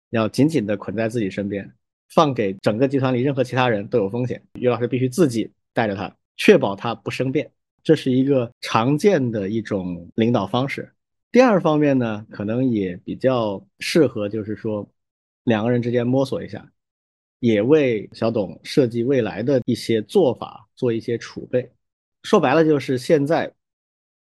要紧紧的捆在自己身边，放给整个集团里任何其他人都有风险。于老师必须自己带着他，确保他不生变，这是一个常见的一种领导方式。第二方面呢，可能也比较适合，就是说两个人之间摸索一下，也为小董设计未来的一些做法做一些储备。说白了，就是现在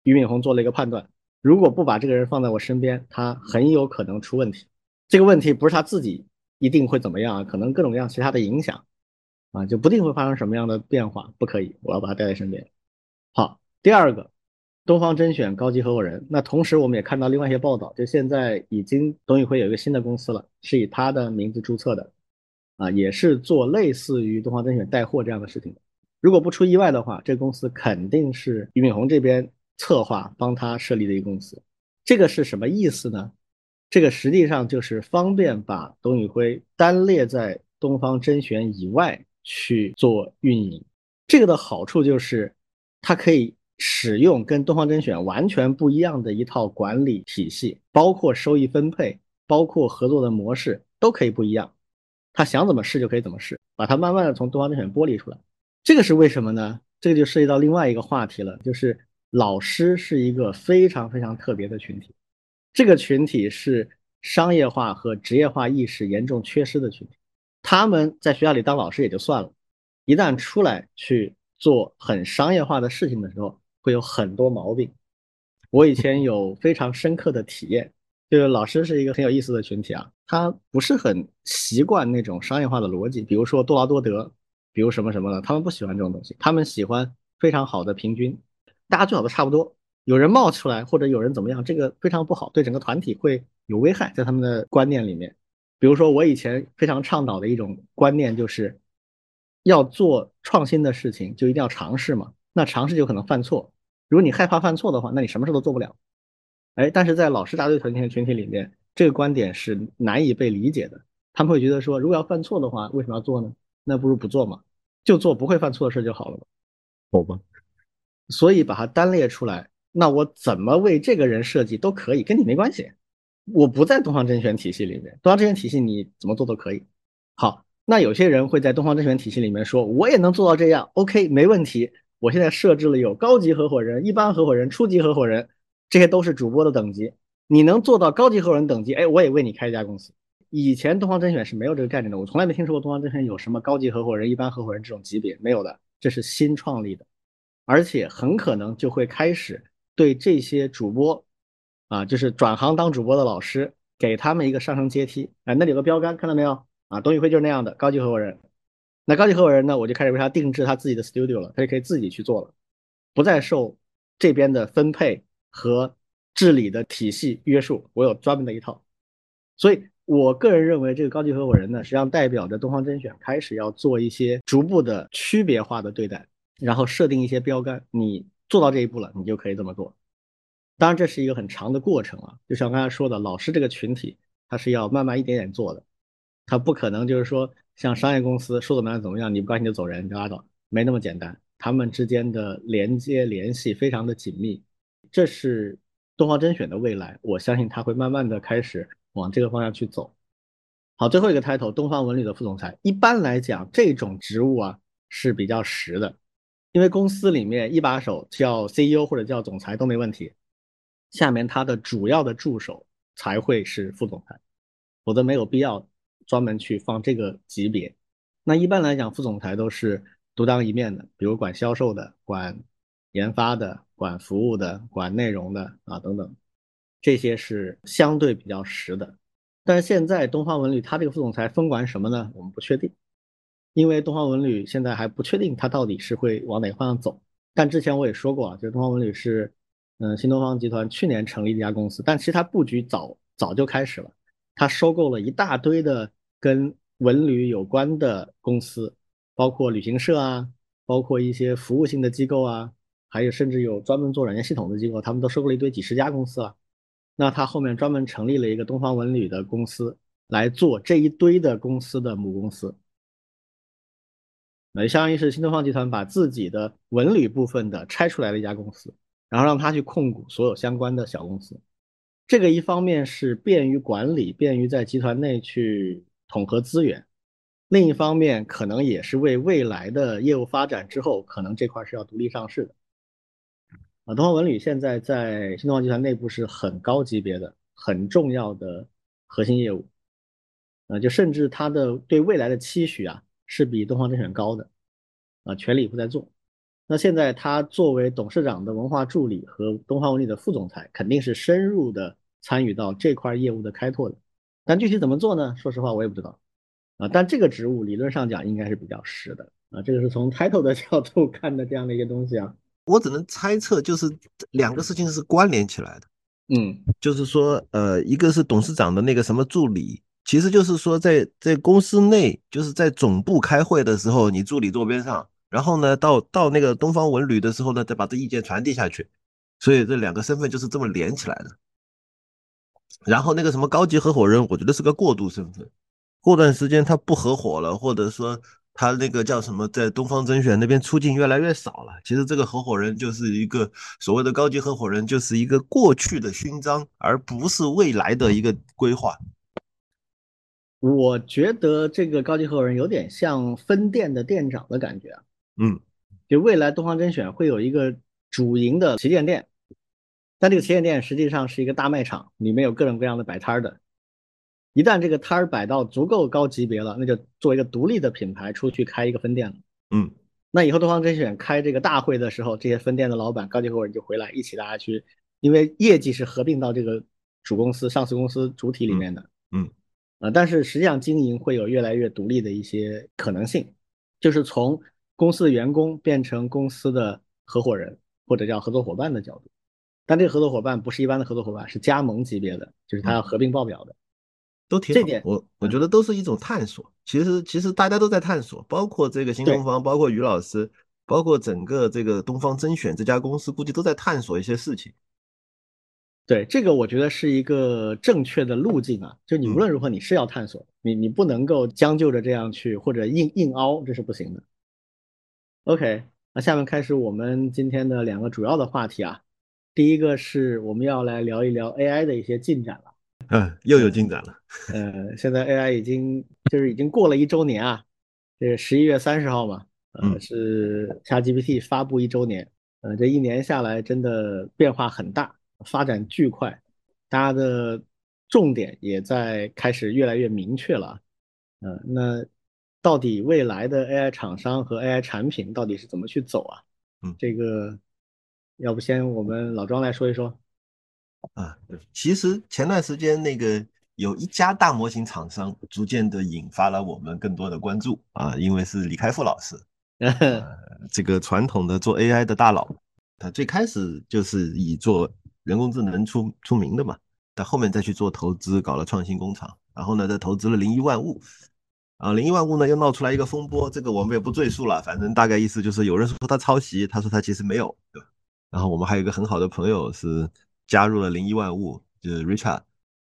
俞敏洪做了一个判断。如果不把这个人放在我身边，他很有可能出问题。这个问题不是他自己一定会怎么样，可能各种各样其他的影响啊，就不定会发生什么样的变化。不可以，我要把他带在身边。好，第二个，东方甄选高级合伙人。那同时我们也看到另外一些报道，就现在已经董宇辉有一个新的公司了，是以他的名字注册的，啊，也是做类似于东方甄选带货这样的事情。如果不出意外的话，这个公司肯定是俞敏洪这边。策划帮他设立的一个公司，这个是什么意思呢？这个实际上就是方便把董宇辉单列在东方甄选以外去做运营。这个的好处就是，它可以使用跟东方甄选完全不一样的一套管理体系，包括收益分配，包括合作的模式都可以不一样。他想怎么试就可以怎么试，把它慢慢的从东方甄选剥离出来。这个是为什么呢？这个就涉及到另外一个话题了，就是。老师是一个非常非常特别的群体，这个群体是商业化和职业化意识严重缺失的群体。他们在学校里当老师也就算了，一旦出来去做很商业化的事情的时候，会有很多毛病。我以前有非常深刻的体验，就是老师是一个很有意思的群体啊，他不是很习惯那种商业化的逻辑，比如说多劳多得，比如什么什么的，他们不喜欢这种东西，他们喜欢非常好的平均。大家最好都差不多，有人冒出来或者有人怎么样，这个非常不好，对整个团体会有危害，在他们的观念里面。比如说，我以前非常倡导的一种观念就是，要做创新的事情就一定要尝试嘛，那尝试就可能犯错。如果你害怕犯错的话，那你什么事都做不了。哎，但是在老师大队团体群体里面，这个观点是难以被理解的。他们会觉得说，如果要犯错的话，为什么要做呢？那不如不做嘛，就做不会犯错的事就好了嘛。好吧。所以把它单列出来，那我怎么为这个人设计都可以，跟你没关系。我不在东方甄选体系里面，东方甄选体系你怎么做都可以。好，那有些人会在东方甄选体系里面说，我也能做到这样，OK，没问题。我现在设置了有高级合伙人、一般合伙人、初级合伙人，这些都是主播的等级。你能做到高级合伙人等级，哎，我也为你开一家公司。以前东方甄选是没有这个概念的，我从来没听说过东方甄选有什么高级合伙人、一般合伙人这种级别，没有的，这是新创立的。而且很可能就会开始对这些主播，啊，就是转行当主播的老师，给他们一个上升阶梯。哎，那里有个标杆，看到没有？啊，董宇辉就是那样的高级合伙人。那高级合伙人呢，我就开始为他定制他自己的 studio 了，他就可以自己去做了，不再受这边的分配和治理的体系约束。我有专门的一套。所以我个人认为，这个高级合伙人呢，实际上代表着东方甄选开始要做一些逐步的区别化的对待。然后设定一些标杆，你做到这一步了，你就可以这么做。当然，这是一个很长的过程啊。就像刚才说的，老师这个群体，他是要慢慢一点点做的，他不可能就是说像商业公司说怎么样怎么样，你不高兴就走人，你拉倒，没那么简单。他们之间的连接联系非常的紧密，这是东方甄选的未来。我相信他会慢慢的开始往这个方向去走。好，最后一个 title，东方文旅的副总裁。一般来讲，这种职务啊是比较实的。因为公司里面一把手叫 CEO 或者叫总裁都没问题，下面他的主要的助手才会是副总裁，否则没有必要。专门去放这个级别。那一般来讲，副总裁都是独当一面的，比如管销售的、管研发的、管服务的、管内容的啊等等，这些是相对比较实的。但是现在东方文旅它这个副总裁分管什么呢？我们不确定，因为东方文旅现在还不确定它到底是会往哪个方向走。但之前我也说过啊，就东方文旅是嗯新东方集团去年成立的一家公司，但其实它布局早早就开始了，它收购了一大堆的跟文旅有关的公司，包括旅行社啊，包括一些服务性的机构啊，还有甚至有专门做软件系统的机构，他们都收购了一堆几十家公司啊。那他后面专门成立了一个东方文旅的公司来做这一堆的公司的母公司，那相当于是新东方集团把自己的文旅部分的拆出来了一家公司，然后让他去控股所有相关的小公司。这个一方面是便于管理，便于在集团内去统合资源；另一方面可能也是为未来的业务发展之后，可能这块是要独立上市的。啊，东方文旅现在在新东方集团内部是很高级别的、很重要的核心业务，啊，就甚至它的对未来的期许啊，是比东方甄选高的，啊，全力以赴在做。那现在他作为董事长的文化助理和东方文旅的副总裁，肯定是深入的参与到这块业务的开拓的。但具体怎么做呢？说实话，我也不知道。啊，但这个职务理论上讲应该是比较实的。啊，这个是从 title 的角度 [laughs] 看的这样的一个东西啊。我只能猜测，就是两个事情是关联起来的。嗯，就是说，呃，一个是董事长的那个什么助理，其实就是说，在在公司内，就是在总部开会的时候，你助理坐边上，然后呢，到到那个东方文旅的时候呢，再把这意见传递下去。所以这两个身份就是这么连起来的。然后那个什么高级合伙人，我觉得是个过渡身份，过段时间他不合伙了，或者说。他那个叫什么，在东方甄选那边出镜越来越少了。其实这个合伙人就是一个所谓的高级合伙人，就是一个过去的勋章，而不是未来的一个规划。我觉得这个高级合伙人有点像分店的店长的感觉啊。嗯，就未来东方甄选会有一个主营的旗舰店，但这个旗舰店实际上是一个大卖场，里面有各种各样的摆摊的。一旦这个摊儿摆到足够高级别了，那就作为一个独立的品牌出去开一个分店了。嗯，那以后东方甄选开这个大会的时候，这些分店的老板、高级合伙人就回来一起大家去，因为业绩是合并到这个主公司、上市公司主体里面的。嗯，呃，但是实际上经营会有越来越独立的一些可能性，就是从公司的员工变成公司的合伙人或者叫合作伙伴的角度，但这个合作伙伴不是一般的合作伙伴，是加盟级别的，就是他要合并报表的。都挺好，我我觉得都是一种探索。其实其实大家都在探索，包括这个新东方，包括于老师，包括整个这个东方甄选这家公司，估计都在探索一些事情。对，这个我觉得是一个正确的路径啊。就你无论如何，你是要探索，你你不能够将就着这样去，或者硬硬凹，这是不行的。OK，那下面开始我们今天的两个主要的话题啊。第一个是我们要来聊一聊 AI 的一些进展了。嗯，又有进展了。呃，现在 AI 已经就是已经过了一周年啊，这十一月三十号嘛，呃，是 ChatGPT 发布一周年。呃，这一年下来真的变化很大，发展巨快，大家的重点也在开始越来越明确了。呃，那到底未来的 AI 厂商和 AI 产品到底是怎么去走啊？嗯，这个要不先我们老庄来说一说。啊，其实前段时间那个有一家大模型厂商逐渐的引发了我们更多的关注啊，因为是李开复老师，[laughs] 这个传统的做 AI 的大佬，他最开始就是以做人工智能出出名的嘛，但后面再去做投资，搞了创新工厂，然后呢再投资了零一万物，啊，零一万物呢又闹出来一个风波，这个我们也不赘述了，反正大概意思就是有人说他抄袭，他说他其实没有，对吧？然后我们还有一个很好的朋友是。加入了零一万物，就是 Richard，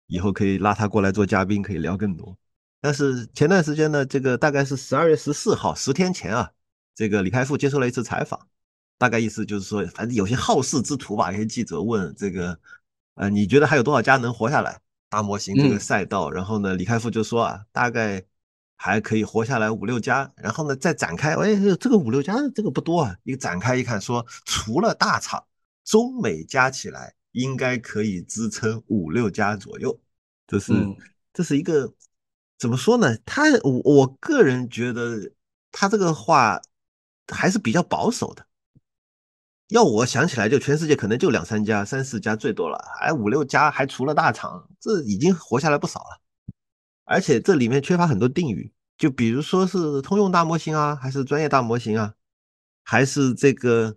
以后可以拉他过来做嘉宾，可以聊更多。但是前段时间呢，这个大概是十二月十四号，十天前啊，这个李开复接受了一次采访，大概意思就是说，反正有些好事之徒吧，有些记者问这个，呃，你觉得还有多少家能活下来大模型这个赛道？然后呢，李开复就说啊，大概还可以活下来五六家。然后呢，再展开，哎，这个五六家这个不多啊，一展开一看，说除了大厂，中美加起来。应该可以支撑五六家左右，这是这是一个怎么说呢？他我我个人觉得他这个话还是比较保守的。要我想起来，就全世界可能就两三家、三四家最多了，还五六家，还除了大厂，这已经活下来不少了。而且这里面缺乏很多定语，就比如说是通用大模型啊，还是专业大模型啊，还是这个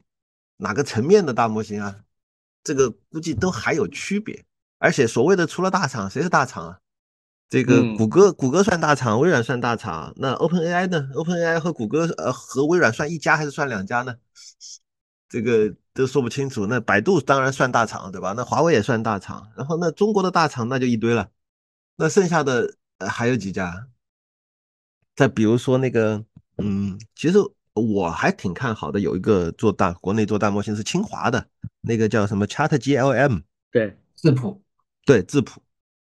哪个层面的大模型啊？这个估计都还有区别。而且所谓的除了大厂，谁是大厂啊？这个谷歌，谷歌算大厂，微软算大厂，那 OpenAI 呢？OpenAI 和谷歌呃和微软算一家还是算两家呢？这个都说不清楚。那百度当然算大厂，对吧？那华为也算大厂。然后那中国的大厂那就一堆了。那剩下的还有几家？再比如说那个，嗯，其实我还挺看好的，有一个做大国内做大模型是清华的，那个叫什么 ChatGLM，对，智谱，对，智谱，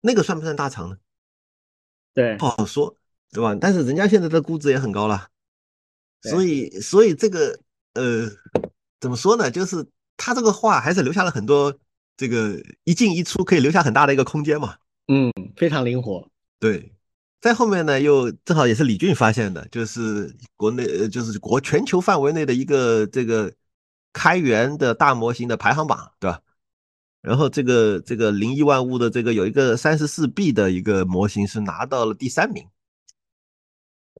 那个算不算大厂呢？对，不好说，对吧？但是人家现在的估值也很高了，所以，所以这个，呃。怎么说呢？就是他这个话还是留下了很多这个一进一出，可以留下很大的一个空间嘛。嗯，非常灵活。对，在后面呢，又正好也是李俊发现的，就是国内呃就是国全球范围内的一个这个开源的大模型的排行榜，对吧？然后这个这个零一万物的这个有一个三十四 B 的一个模型是拿到了第三名，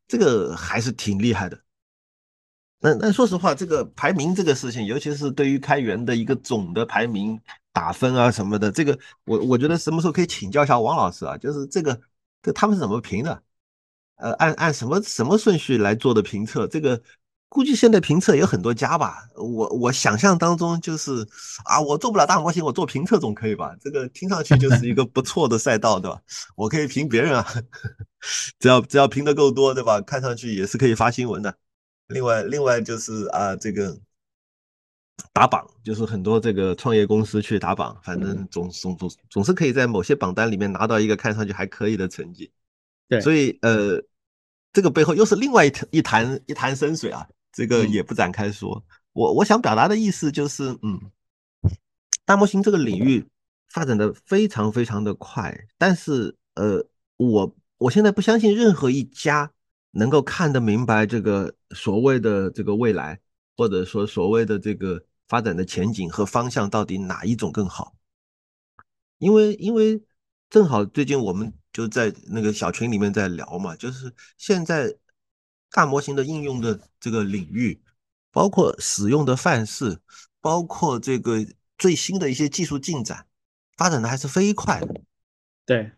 这个还是挺厉害的。那那说实话，这个排名这个事情，尤其是对于开源的一个总的排名打分啊什么的，这个我我觉得什么时候可以请教一下王老师啊？就是这个，这他们是怎么评的？呃，按按什么什么顺序来做的评测？这个估计现在评测有很多家吧。我我想象当中就是啊，我做不了大模型，我做评测总可以吧？这个听上去就是一个不错的赛道，对吧？我可以评别人啊，[laughs] 只要只要评的够多，对吧？看上去也是可以发新闻的。另外，另外就是啊，这个打榜，就是很多这个创业公司去打榜，反正总总总总是可以在某些榜单里面拿到一个看上去还可以的成绩。对，所以呃，这个背后又是另外一一潭一潭深水啊，这个也不展开说。我我想表达的意思就是，嗯，大模型这个领域发展的非常非常的快，但是呃，我我现在不相信任何一家。能够看得明白这个所谓的这个未来，或者说所谓的这个发展的前景和方向到底哪一种更好？因为因为正好最近我们就在那个小群里面在聊嘛，就是现在大模型的应用的这个领域，包括使用的范式，包括这个最新的一些技术进展，发展的还是飞快的。对，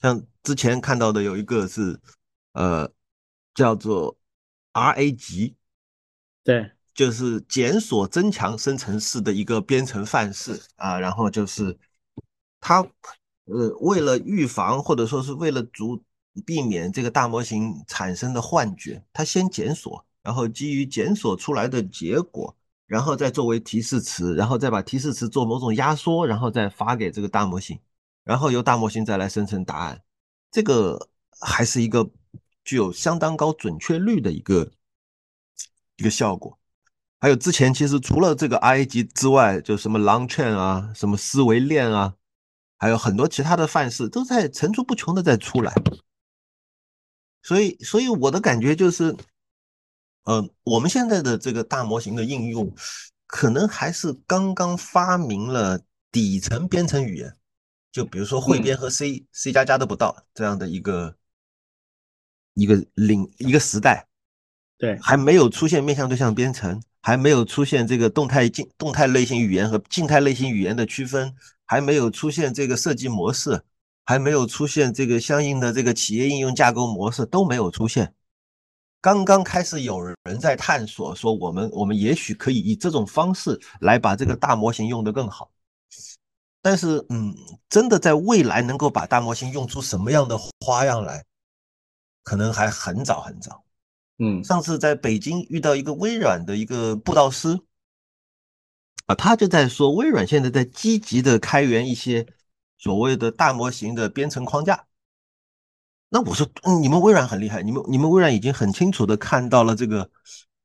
像之前看到的有一个是。呃，叫做 RA 级，对，就是检索增强生成式的一个编程范式啊。然后就是它，呃，为了预防或者说是为了阻避免这个大模型产生的幻觉，它先检索，然后基于检索出来的结果，然后再作为提示词，然后再把提示词做某种压缩，然后再发给这个大模型，然后由大模型再来生成答案。这个还是一个。具有相当高准确率的一个一个效果，还有之前其实除了这个 I A 级之外，就什么 Long Chain 啊，什么思维链啊，还有很多其他的范式都在层出不穷的在出来。所以，所以我的感觉就是，呃，我们现在的这个大模型的应用，可能还是刚刚发明了底层编程语言，就比如说汇编和 C、C 加加都不到这样的一个。一个领一个时代，对，还没有出现面向对象编程，还没有出现这个动态静动态类型语言和静态类型语言的区分，还没有出现这个设计模式，还没有出现这个相应的这个企业应用架构模式都没有出现。刚刚开始有人在探索，说我们我们也许可以以这种方式来把这个大模型用得更好。但是，嗯，真的在未来能够把大模型用出什么样的花样来？可能还很早很早，嗯，上次在北京遇到一个微软的一个布道师，啊，他就在说微软现在在积极的开源一些所谓的大模型的编程框架。那我说，嗯你们微软很厉害，你们你们微软已经很清楚的看到了这个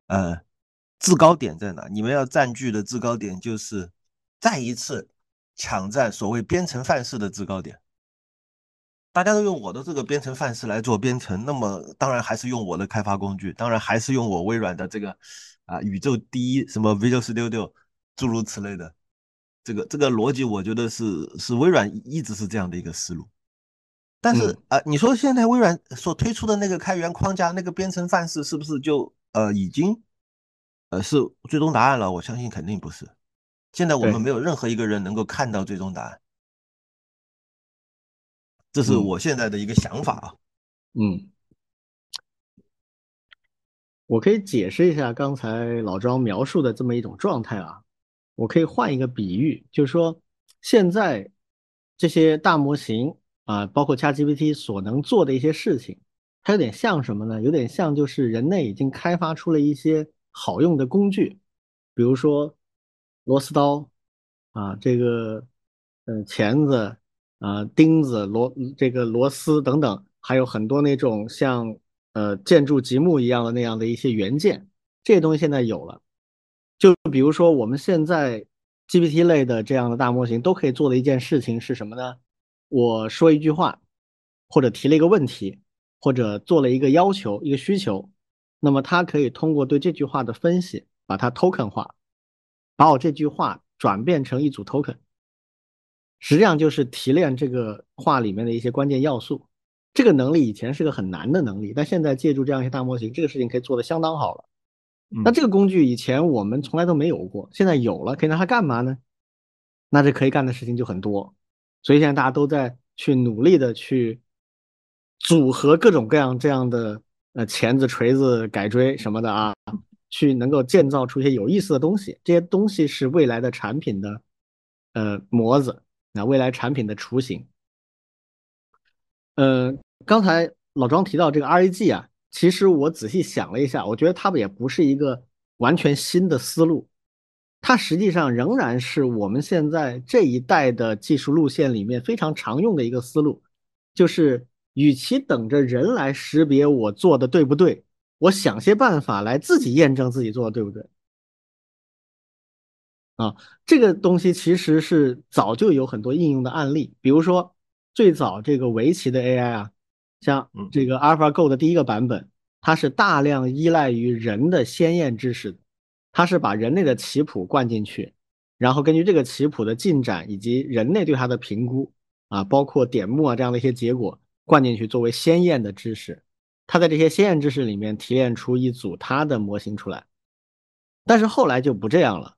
呃制高点在哪，你们要占据的制高点就是再一次抢占所谓编程范式的制高点。大家都用我的这个编程范式来做编程，那么当然还是用我的开发工具，当然还是用我微软的这个啊宇宙第一什么 Visual Studio 诸如此类的，这个这个逻辑，我觉得是是微软一直是这样的一个思路。但是啊，你说现在微软所推出的那个开源框架、那个编程范式，是不是就呃已经呃是最终答案了？我相信肯定不是。现在我们没有任何一个人能够看到最终答案。这是我现在的一个想法啊，嗯，我可以解释一下刚才老庄描述的这么一种状态啊，我可以换一个比喻，就是说现在这些大模型啊，包括 ChatGPT 所能做的一些事情，它有点像什么呢？有点像就是人类已经开发出了一些好用的工具，比如说螺丝刀啊，这个嗯钳子。啊，钉子、螺这个螺丝等等，还有很多那种像呃建筑积木一样的那样的一些元件，这些东西现在有了。就比如说我们现在 GPT 类的这样的大模型都可以做的一件事情是什么呢？我说一句话，或者提了一个问题，或者做了一个要求、一个需求，那么它可以通过对这句话的分析，把它 token 化，把我这句话转变成一组 token。实际上就是提炼这个话里面的一些关键要素，这个能力以前是个很难的能力，但现在借助这样一些大模型，这个事情可以做得相当好了。那这个工具以前我们从来都没有过，现在有了，可以拿它干嘛呢？那这可以干的事情就很多，所以现在大家都在去努力的去组合各种各样这样的呃钳子、锤子、改锥什么的啊，去能够建造出一些有意思的东西。这些东西是未来的产品的呃模子。那未来产品的雏形，呃，刚才老庄提到这个 RAG 啊，其实我仔细想了一下，我觉得它也不是一个完全新的思路，它实际上仍然是我们现在这一代的技术路线里面非常常用的一个思路，就是与其等着人来识别我做的对不对，我想些办法来自己验证自己做的对不对。啊，这个东西其实是早就有很多应用的案例，比如说最早这个围棋的 AI 啊，像这个 AlphaGo 的第一个版本，它是大量依赖于人的先验知识，它是把人类的棋谱灌进去，然后根据这个棋谱的进展以及人类对它的评估啊，包括点目啊这样的一些结果灌进去作为先验的知识，它在这些先验知识里面提炼出一组它的模型出来，但是后来就不这样了。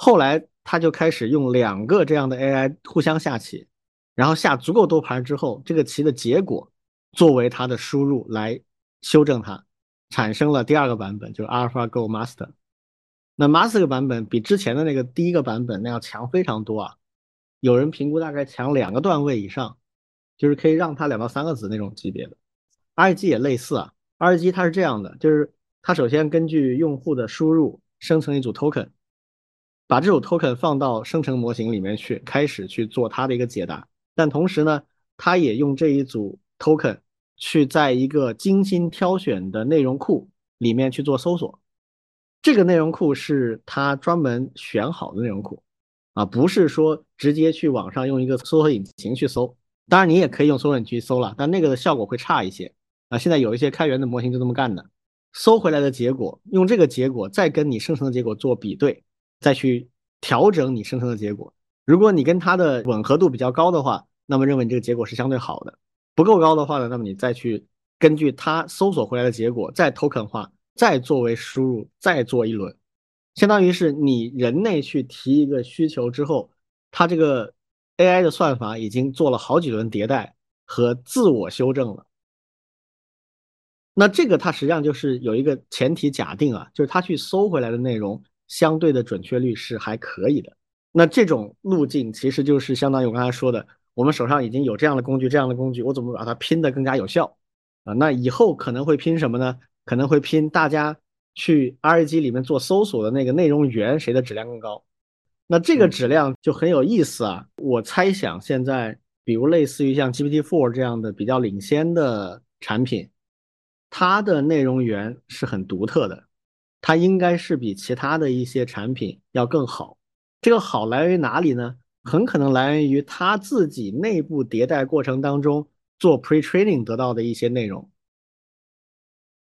后来他就开始用两个这样的 AI 互相下棋，然后下足够多盘之后，这个棋的结果作为它的输入来修正它，产生了第二个版本，就是 AlphaGo Master。那 Master 版本比之前的那个第一个版本那要强非常多啊，有人评估大概强两个段位以上，就是可以让它两到三个子那种级别的。RAG 也类似啊，RAG 它是这样的，就是它首先根据用户的输入生成一组 token。把这种 token 放到生成模型里面去，开始去做它的一个解答。但同时呢，它也用这一组 token 去在一个精心挑选的内容库里面去做搜索。这个内容库是它专门选好的内容库啊，不是说直接去网上用一个搜索引擎去搜。当然你也可以用搜索引擎去搜了，但那个的效果会差一些啊。现在有一些开源的模型就这么干的，搜回来的结果用这个结果再跟你生成的结果做比对。再去调整你生成的结果，如果你跟它的吻合度比较高的话，那么认为你这个结果是相对好的；不够高的话呢，那么你再去根据它搜索回来的结果再 token 化，再作为输入，再做一轮，相当于是你人类去提一个需求之后，它这个 AI 的算法已经做了好几轮迭代和自我修正了。那这个它实际上就是有一个前提假定啊，就是它去搜回来的内容。相对的准确率是还可以的。那这种路径其实就是相当于我刚才说的，我们手上已经有这样的工具，这样的工具，我怎么把它拼得更加有效啊？那以后可能会拼什么呢？可能会拼大家去 RAG 里面做搜索的那个内容源谁的质量更高？那这个质量就很有意思啊。我猜想现在，比如类似于像 GPT Four 这样的比较领先的产品，它的内容源是很独特的。它应该是比其他的一些产品要更好，这个好来源于哪里呢？很可能来源于它自己内部迭代过程当中做 pre-training 得到的一些内容，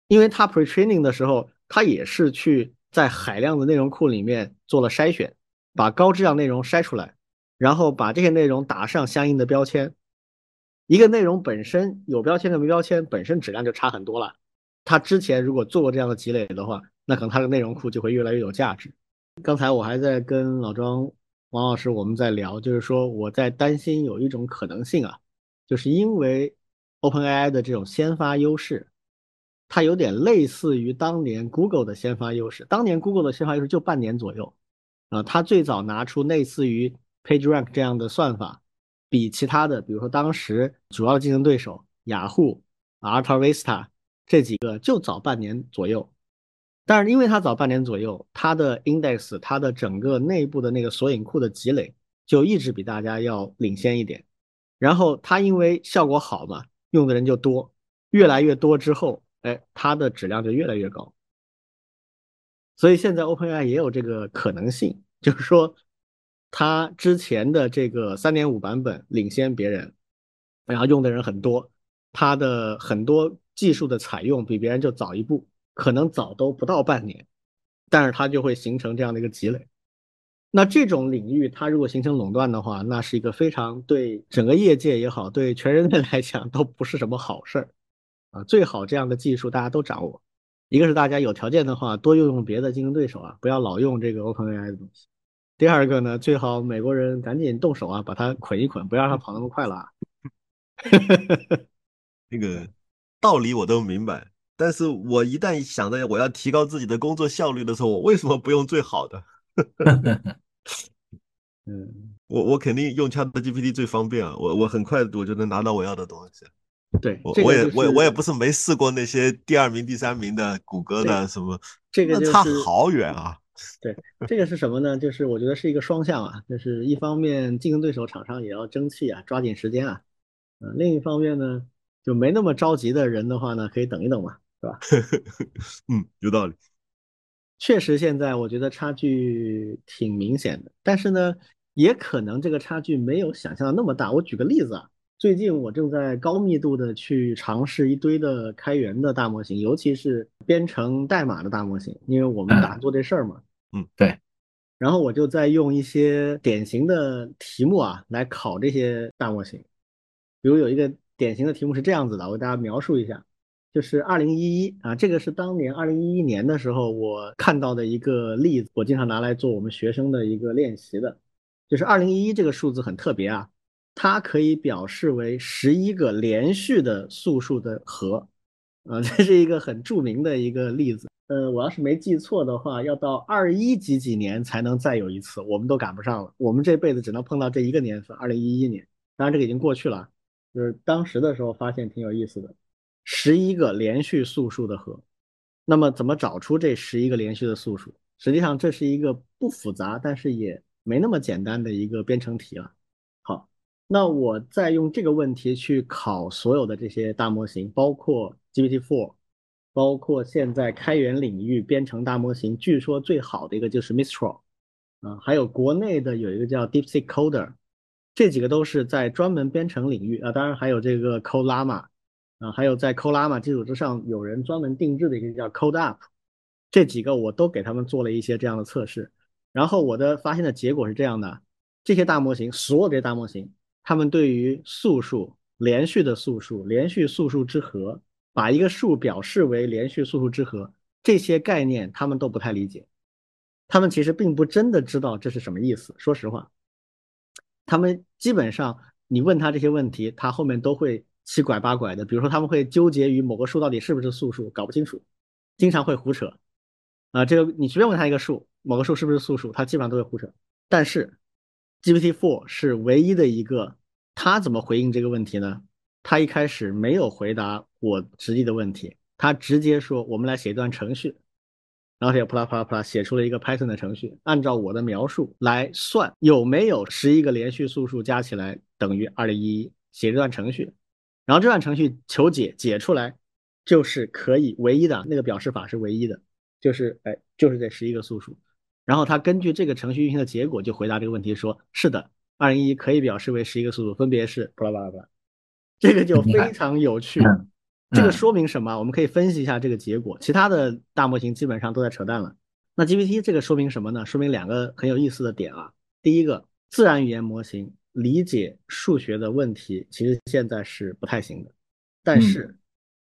因为它 pre-training 的时候，它也是去在海量的内容库里面做了筛选，把高质量内容筛出来，然后把这些内容打上相应的标签。一个内容本身有标签跟没标签，本身质量就差很多了。他之前如果做过这样的积累的话，那可能他的内容库就会越来越有价值。刚才我还在跟老庄。王老师，我们在聊，就是说我在担心有一种可能性啊，就是因为 OpenAI 的这种先发优势，它有点类似于当年 Google 的先发优势。当年 Google 的先发优势就半年左右啊，它最早拿出类似于 PageRank 这样的算法，比其他的，比如说当时主要的竞争对手雅虎、AltaVista 这几个就早半年左右。但是因为它早半年左右，它的 index，它的整个内部的那个索引库的积累就一直比大家要领先一点。然后它因为效果好嘛，用的人就多，越来越多之后，哎，它的质量就越来越高。所以现在 OpenAI 也有这个可能性，就是说它之前的这个三点五版本领先别人，然后用的人很多，它的很多技术的采用比别人就早一步。可能早都不到半年，但是它就会形成这样的一个积累。那这种领域它如果形成垄断的话，那是一个非常对整个业界也好，对全人类来讲都不是什么好事儿啊。最好这样的技术大家都掌握，一个是大家有条件的话多用用别的竞争对手啊，不要老用这个 OpenAI 的东西。第二个呢，最好美国人赶紧动手啊，把它捆一捆，不要让它跑那么快了啊。[laughs] 那个道理我都明白。但是我一旦想到我要提高自己的工作效率的时候，我为什么不用最好的？[laughs] 嗯，我我肯定用 ChatGPT 最方便啊，我我很快我就能拿到我要的东西。对，我我也我也我也不是没试过那些第二名、第三名的谷歌的什么，这个差好远啊。[laughs] 对，这个是什么呢？就是我觉得是一个双向啊，就是一方面竞争对手厂商也要争气啊，抓紧时间啊，嗯，另一方面呢，就没那么着急的人的话呢，可以等一等嘛。是吧？[laughs] 嗯，有道理。[laughs] 确实，现在我觉得差距挺明显的，但是呢，也可能这个差距没有想象的那么大。我举个例子啊，最近我正在高密度的去尝试一堆的开源的大模型，尤其是编程代码的大模型，因为我们打算做这事儿嘛。嗯，对。然后我就在用一些典型的题目啊来考这些大模型，比如有一个典型的题目是这样子的，我给大家描述一下。就是二零一一啊，这个是当年二零一一年的时候我看到的一个例子，我经常拿来做我们学生的一个练习的。就是二零一一这个数字很特别啊，它可以表示为十一个连续的素数的和，啊，这是一个很著名的一个例子。呃，我要是没记错的话，要到二一几几年才能再有一次，我们都赶不上了。我们这辈子只能碰到这一个年份，二零一一年。当然这个已经过去了，就是当时的时候发现挺有意思的。十一个连续素数的和，那么怎么找出这十一个连续的素数？实际上这是一个不复杂，但是也没那么简单的一个编程题了。好，那我再用这个问题去考所有的这些大模型，包括 GPT-4，包括现在开源领域编程大模型，据说最好的一个就是 Mistral，啊，还有国内的有一个叫 DeepSeek Coder，这几个都是在专门编程领域啊，当然还有这个 CodeLlama。啊，还有在 Colama 基础之上，有人专门定制的一个叫 CodeUp，这几个我都给他们做了一些这样的测试，然后我的发现的结果是这样的：这些大模型，所有这大模型，他们对于素数、连续的素数、连续素数之和，把一个数表示为连续素数之和，这些概念他们都不太理解，他们其实并不真的知道这是什么意思。说实话，他们基本上你问他这些问题，他后面都会。七拐八拐的，比如说他们会纠结于某个数到底是不是素数，搞不清楚，经常会胡扯。啊，这个你随便问他一个数，某个数是不是素数，他基本上都会胡扯。但是 GPT-4 是唯一的一个，他怎么回应这个问题呢？他一开始没有回答我直译的问题，他直接说我们来写一段程序，然后写啪啦啪啦啪啦写出了一个 Python 的程序，按照我的描述来算有没有十一个连续素数加起来等于二零一一，写这段程序。然后这段程序求解解出来，就是可以唯一的那个表示法是唯一的，就是哎，就是这十一个素数。然后他根据这个程序运行的结果就回答这个问题，说是的，二零一可以表示为十一个素数，分别是啪啦啪啦啪啦。这个就非常有趣。嗯这个嗯说明什么？我们可以分析一下这个结果。其他的大模型基本上都在扯淡了。那 GPT 这个说明什么呢？说明两个很有意思的点啊。第一个，自然语言模型理解数学的问题，其实现在是不太行的。但是，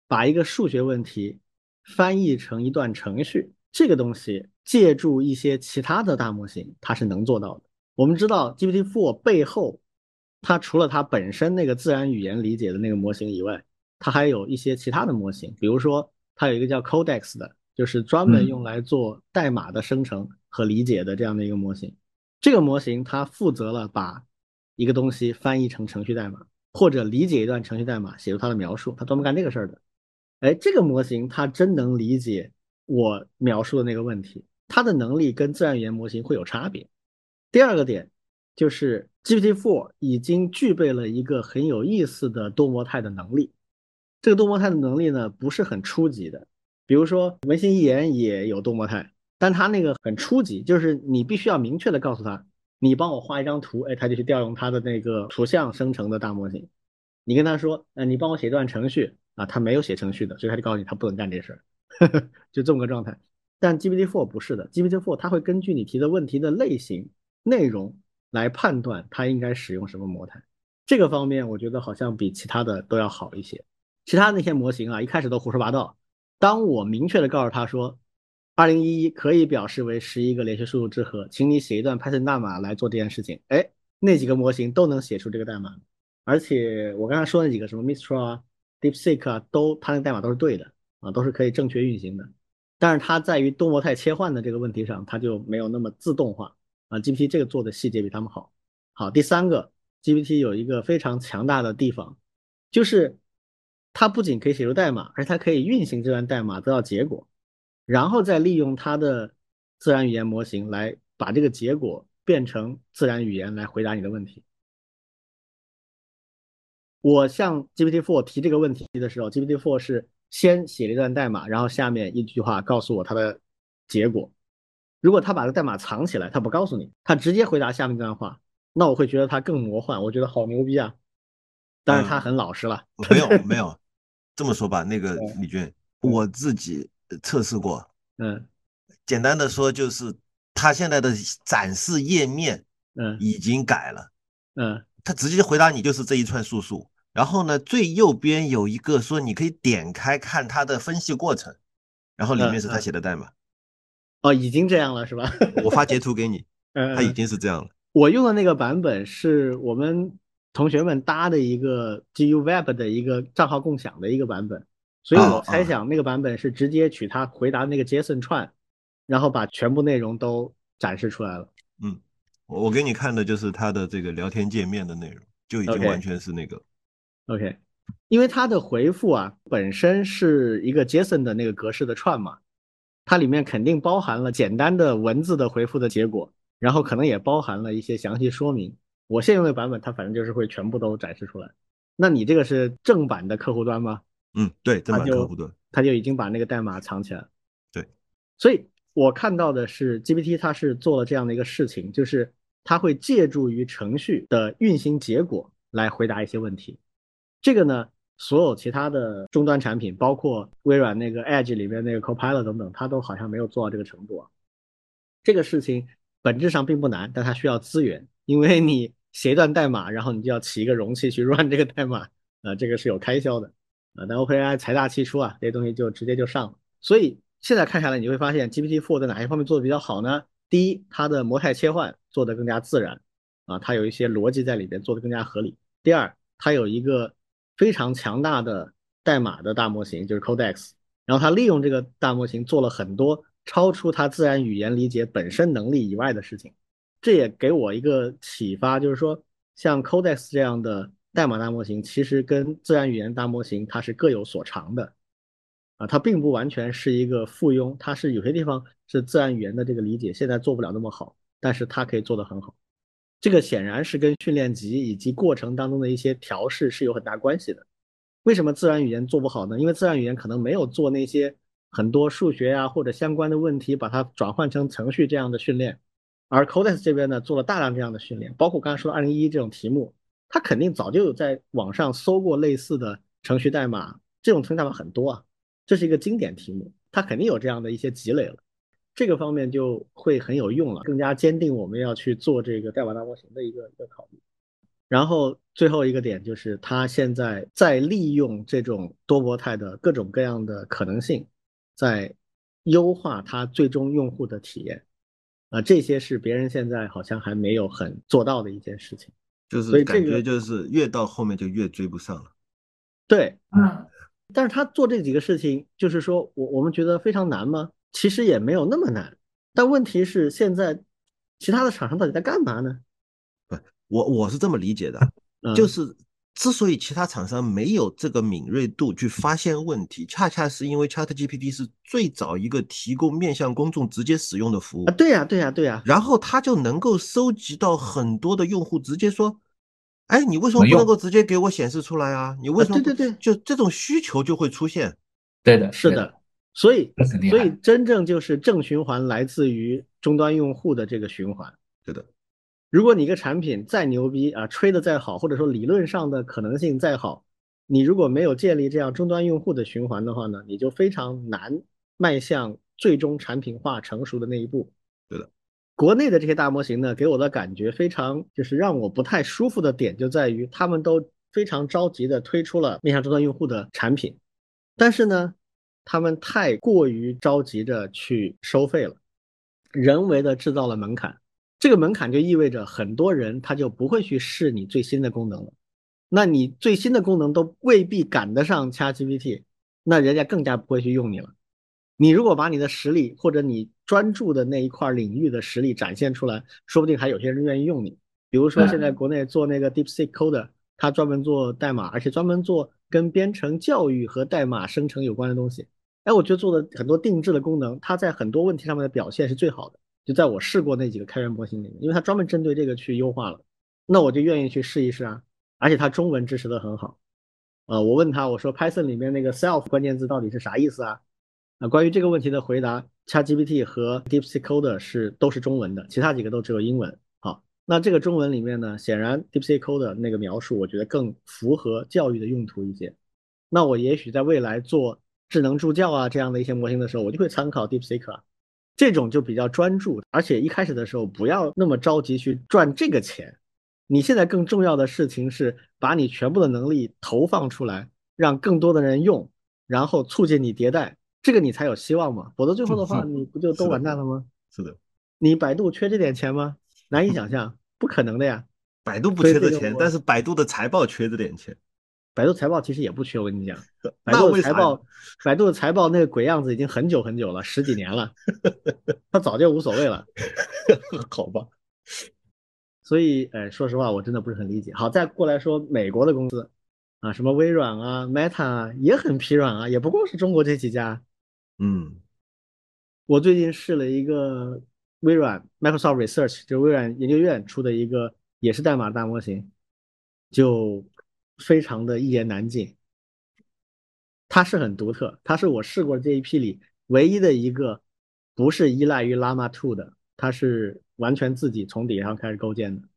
把一个数学问题翻译成一段程序，这个东西借助一些其他的大模型，它是能做到的。我们知道 GPT-4 背后，它除了它本身那个自然语言理解的那个模型以外，它还有一些其他的模型，比如说它有一个叫 Codex 的，就是专门用来做代码的生成和理解的这样的一个模型。这个模型它负责了把一个东西翻译成程序代码，或者理解一段程序代码，写出它的描述，它专门干这个事儿的。哎，这个模型它真能理解我描述的那个问题，它的能力跟自然语言模型会有差别。第二个点就是 GPT-4 已经具备了一个很有意思的多模态的能力。这个多模态的能力呢，不是很初级的，比如说文心一言也有多模态，但它那个很初级，就是你必须要明确的告诉他，你帮我画一张图，哎，他就去调用他的那个图像生成的大模型。你跟他说，呃，你帮我写一段程序啊，他没有写程序的，所以他就告诉你他不能干这事儿，[laughs] 就这么个状态。但 GPT-4 不是的，GPT-4 它会根据你提的问题的类型、内容来判断它应该使用什么模态。这个方面我觉得好像比其他的都要好一些。其他那些模型啊，一开始都胡说八道。当我明确的告诉他说，二零一一可以表示为十一个连续数组之和，请你写一段 Python 代码来做这件事情。哎，那几个模型都能写出这个代码，而且我刚才说那几个什么 Mistral 啊、DeepSeek 啊，都它那代码都是对的啊，都是可以正确运行的。但是它在于多模态切换的这个问题上，它就没有那么自动化啊。GPT 这个做的细节比他们好。好，第三个，GPT 有一个非常强大的地方，就是它不仅可以写出代码，而且它可以运行这段代码得到结果，然后再利用它的自然语言模型来把这个结果变成自然语言来回答你的问题。我向 GPT-4 提这个问题的时候，GPT-4 是先写了一段代码，然后下面一句话告诉我它的结果。如果他把这代码藏起来，他不告诉你，他直接回答下面这段话，那我会觉得他更魔幻，我觉得好牛逼啊！但是他很老实了，没有没有，[laughs] 这么说吧，那个嗯李娟，嗯我自己测试过，嗯简单的说就是它现在的展示页面嗯已经改了，嗯它直接回答你就是这一串数数。然后呢，最右边有一个说你可以点开看它的分析过程，然后里面是他写的代码。哦，已经这样了是吧？我发截图给你，[laughs] 嗯，它已嗯经是这样了。我用的那个版本是我们同学们搭的一个 GU Web 的一个账号共享的一个版本，所以我哦猜哦想那个版本是直接取他回答那个 JSON 串，然后把全部内容都展示出来了。嗯，我我给你看的就是它的这个聊天界面的内容，就已经完全是那个。OK，因为它的回复啊本身是一个 JSON 的那个格式的串嘛，它里面肯定包含了简单的文字的回复的结果，然后可能也包含了一些详细说明。我现用的版本它反正就是会全部都展示出来。那你这个是正版的客户端吗？嗯，对，正版客户端。它就已经把那个代码藏起来了。对，所以我看到的是 GPT 它是做了这样的一个事情，就是它会借助于程序的运行结果来回答一些问题。这个呢，所有其他的终端产品，包括微软那个 Edge 里面那个 Copilot 等等，它都好像没有做到这个程度啊。这个事情本质上并不难，但它需要资源，因为你写一段代码，然后你就要起一个容器去 [laughs] run 这个代码，啊、这个是有开销的。啊，但 OpenAI 财大气粗啊，这些东西就直接就上了。所以现在看下来，你会发现 GPT-4 在哪些方面做的比较好呢？第一，它的模态切换做得更加自然，啊，它有一些逻辑在里边做得更加合理。第二，它有一个非常强大的代码的大模型，就是 Codex，然后它利用这个大模型做了很多超出它自然语言理解本身能力以外的事情。这也给我一个启发，就是说，像 Codex 这样的代码大模型，其实跟自然语言大模型它是各有所长的，啊，它并不完全是一个附庸，它是有些地方是自然语言的这个理解现在做不了那么好，但是它可以做得很好。这个显然是跟训练集以及过程当中的一些调试是有很大关系的。为什么自然语言做不好呢？因为自然语言可能没有做那些很多数学呀、或者相关的问题，把它转换成程序这样的训练。而 Codex 这边呢，做了大量这样的训练，包括刚才说的二零一一这种题目，他肯定早就有在网上搜过类似的程序代码，这种程序代码很多啊，这是一个经典题目，他肯定有这样的一些积累了，这个方面就会很有用了，更加坚定我们要去做这个代码大模型的一个一个考虑。然后最后一个点就是，他现在在利用这种多模态的各种各样的可能性，在优化它最终用户的体验。啊，这些是别人现在好像还没有很做到的一件事情，就是感觉就是越到后面就越追不上了。对，嗯，但是他做这几个事情，就是说我我们觉得非常难吗？其实也没有那么难，但问题是现在其他的厂商到底在干嘛呢？不，我我是这么理解的，就是。之所以其他厂商没有这个敏锐度去发现问题，恰恰是因为 ChatGPT 是最早一个提供面向公众直接使用的服务啊。对呀，对呀，对呀。然后它就能够收集到很多的用户，直接说：“哎，你为什么不能够直接给我显示出来啊？你为什么？”对对对，就这种需求就会出现。对的，是的。所以，所以真正就是正循环来自于终端用户的这个循环。对的。如果你一个产品再牛逼啊，吹的再好，或者说理论上的可能性再好，你如果没有建立这样终端用户的循环的话呢，你就非常难迈向最终产品化成熟的那一步。对的，国内的这些大模型呢，给我的感觉非常就是让我不太舒服的点就在于，他们都非常着急的推出了面向终端用户的产品，但是呢，他们太过于着急着去收费了，人为的制造了门槛。这个门槛就意味着很多人他就不会去试你最新的功能了，那你最新的功能都未必赶得上 ChatGPT，那人家更加不会去用你了。你如果把你的实力或者你专注的那一块领域的实力展现出来，说不定还有些人愿意用你。比如说现在国内做那个 DeepSeek Code，他专门做代码，而且专门做跟编程教育和代码生成有关的东西。哎，我觉得做的很多定制的功能，它在很多问题上面的表现是最好的。就在我试过那几个开源模型里面，因为它专门针对这个去优化了，那我就愿意去试一试啊。而且它中文支持的很好，呃，我问他我说 Python 里面那个 self 关键字到底是啥意思啊？啊，关于这个问题的回答，ChatGPT 和 DeepSeekCoder 是都是中文的，其他几个都只有英文。好，那这个中文里面呢，显然 DeepSeekCoder 那个描述我觉得更符合教育的用途一些。那我也许在未来做智能助教啊这样的一些模型的时候，我就会参考 DeepSeek 啊。这种就比较专注，而且一开始的时候不要那么着急去赚这个钱。你现在更重要的事情是把你全部的能力投放出来，让更多的人用，然后促进你迭代，这个你才有希望嘛。否则最后的话，你不就都完蛋了吗？是的。你百度缺这点钱吗？难以想象，不可能的呀。百度不缺这钱，但是百度的财报缺这点钱。百度财报其实也不缺，我跟你讲，[laughs] 百度财报，百度的财报那个鬼样子已经很久很久了，十几年了，他早就无所谓了，[laughs] 好吧。所以，哎，说实话，我真的不是很理解。好，再过来说美国的公司啊，什么微软啊、Meta 啊，也很疲软啊，也不光是中国这几家。嗯，我最近试了一个微软 Microsoft Research，就微软研究院出的一个也是代码大模型，就。非常的一言难尽，它是很独特，它是我试过这一批里唯一的一个不是依赖于 Llama 2的，它是完全自己从底上开始构建的，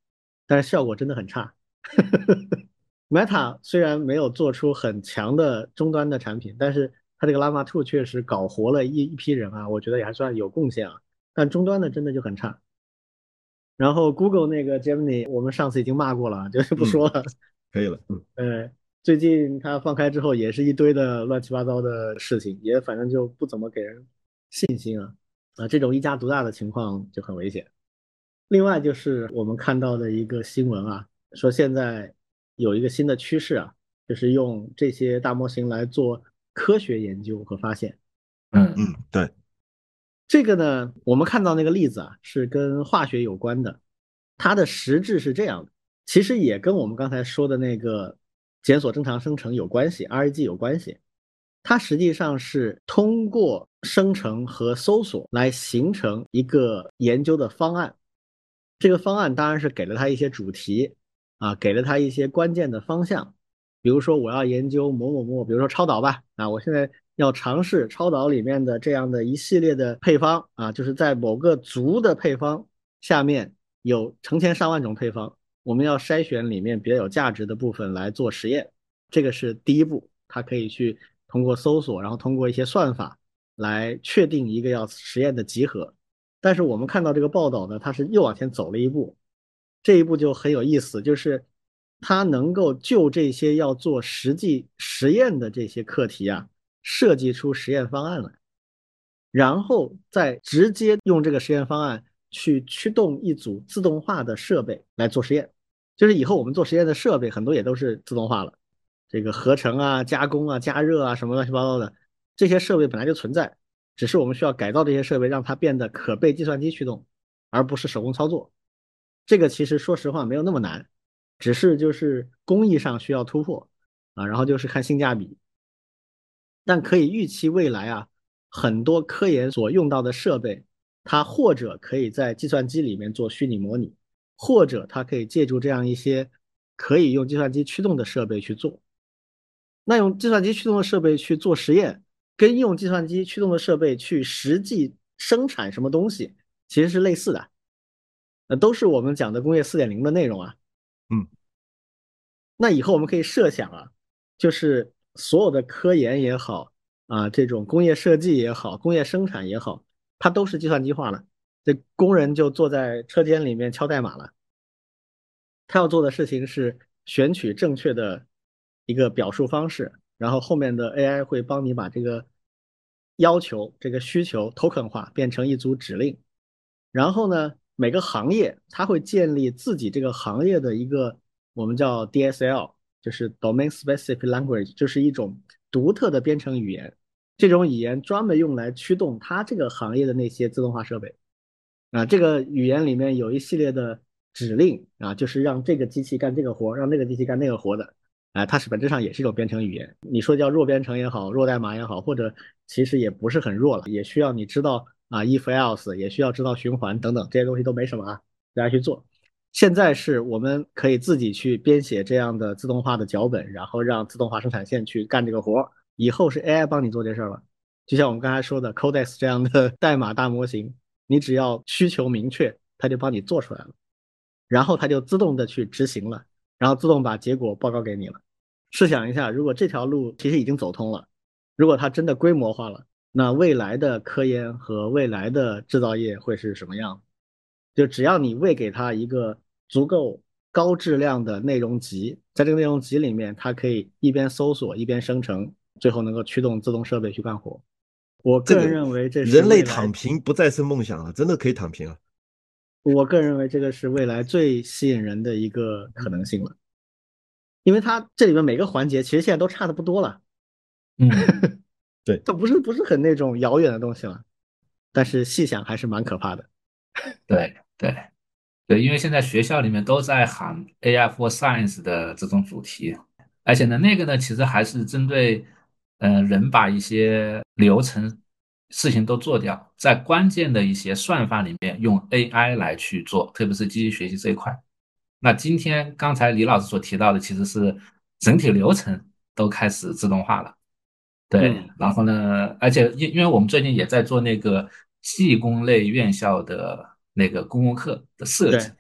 但是效果真的很差。[laughs] Meta 虽然没有做出很强的终端的产品，但是它这个 Llama 2确实搞活了一一批人啊，我觉得也还算有贡献啊，但终端的真的就很差。然后 Google 那个 Gemini，我们上次已经骂过了，就是不说了。可以了，嗯，呃，最近它放开之后，也是一堆的乱七八糟的事情，也反正就不怎么给人信心啊，啊，这种一家独大的情况就很危险。另外就是我们看到的一个新闻啊，说现在有一个新的趋势啊，就是用这些大模型来做科学研究和发现。嗯嗯，对，这个呢，我们看到那个例子啊，是跟化学有关的，它的实质是这样的。其实也跟我们刚才说的那个检索正常生成有关系，RAG 有关系。它实际上是通过生成和搜索来形成一个研究的方案。这个方案当然是给了它一些主题啊，给了它一些关键的方向。比如说我要研究某某某，比如说超导吧，啊，我现在要尝试超导里面的这样的一系列的配方啊，就是在某个族的配方下面有成千上万种配方。我们要筛选里面比较有价值的部分来做实验，这个是第一步，它可以去通过搜索，然后通过一些算法来确定一个要实验的集合。但是我们看到这个报道呢，它是又往前走了一步，这一步就很有意思，就是它能够就这些要做实际实验的这些课题啊，设计出实验方案来，然后再直接用这个实验方案去驱动一组自动化的设备来做实验。就是以后我们做实验的设备很多也都是自动化了，这个合成啊、加工啊、加热啊什么乱七八糟的这些设备本来就存在，只是我们需要改造这些设备，让它变得可被计算机驱动，而不是手工操作。这个其实说实话没有那么难，只是就是工艺上需要突破啊，然后就是看性价比。但可以预期未来啊，很多科研所用到的设备，它或者可以在计算机里面做虚拟模拟。或者它可以借助这样一些可以用计算机驱动的设备去做，那用计算机驱动的设备去做实验，跟用计算机驱动的设备去实际生产什么东西，其实是类似的，呃，都是我们讲的工业四点零的内容啊。嗯，那以后我们可以设想啊，就是所有的科研也好啊，这种工业设计也好，工业生产也好，它都是计算机化了。这工人就坐在车间里面敲代码了。他要做的事情是选取正确的一个表述方式，然后后面的 AI 会帮你把这个要求、这个需求 token 化，变成一组指令。然后呢，每个行业它会建立自己这个行业的一个我们叫 DSL，就是 Domain Specific Language，就是一种独特的编程语言。这种语言专门用来驱动它这个行业的那些自动化设备。啊，这个语言里面有一系列的指令啊，就是让这个机器干这个活，让那个机器干那个活的。啊，它是本质上也是一种编程语言。你说叫弱编程也好，弱代码也好，或者其实也不是很弱了，也需要你知道啊，if else，也需要知道循环等等这些东西都没什么啊，大家去做。现在是我们可以自己去编写这样的自动化的脚本，然后让自动化生产线去干这个活。以后是 AI 帮你做这事儿了，就像我们刚才说的 Codex 这样的 [laughs] 代码大模型。你只要需求明确，它就帮你做出来了，然后它就自动的去执行了，然后自动把结果报告给你了。试想一下，如果这条路其实已经走通了，如果它真的规模化了，那未来的科研和未来的制造业会是什么样？就只要你喂给它一个足够高质量的内容集，在这个内容集里面，它可以一边搜索一边生成，最后能够驱动自动设备去干活。我个人认为，这是人类躺平不再是梦想了，真的可以躺平了。我个人认为，这个是未来最吸引人的一个可能性了，因为它这里面每个环节其实现在都差的不多了。嗯，[laughs] 对，它不是不是很那种遥远的东西了，但是细想还是蛮可怕的。[laughs] 对对对，因为现在学校里面都在喊 AI for Science 的这种主题，而且呢，那个呢，其实还是针对。嗯，人把一些流程事情都做掉，在关键的一些算法里面用 AI 来去做，特别是机器学习这一块。那今天刚才李老师所提到的，其实是整体流程都开始自动化了。对，然后呢，而且因因为我们最近也在做那个技工类院校的那个公共课的设计，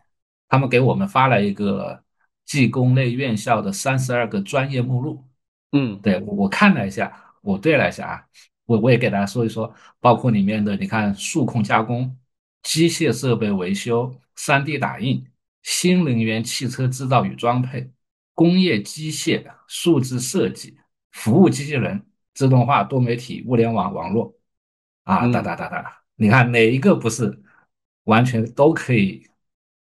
他们给我们发了一个技工类院校的三十二个专业目录。嗯，对我看了一下，我对了一下啊，我我也给大家说一说，包括里面的你看数控加工、机械设备维修、3D 打印、新能源汽车制造与装配、工业机械、数字设计、服务机器人、自动化、多媒体、物联网网络啊，哒哒哒哒，你看哪一个不是完全都可以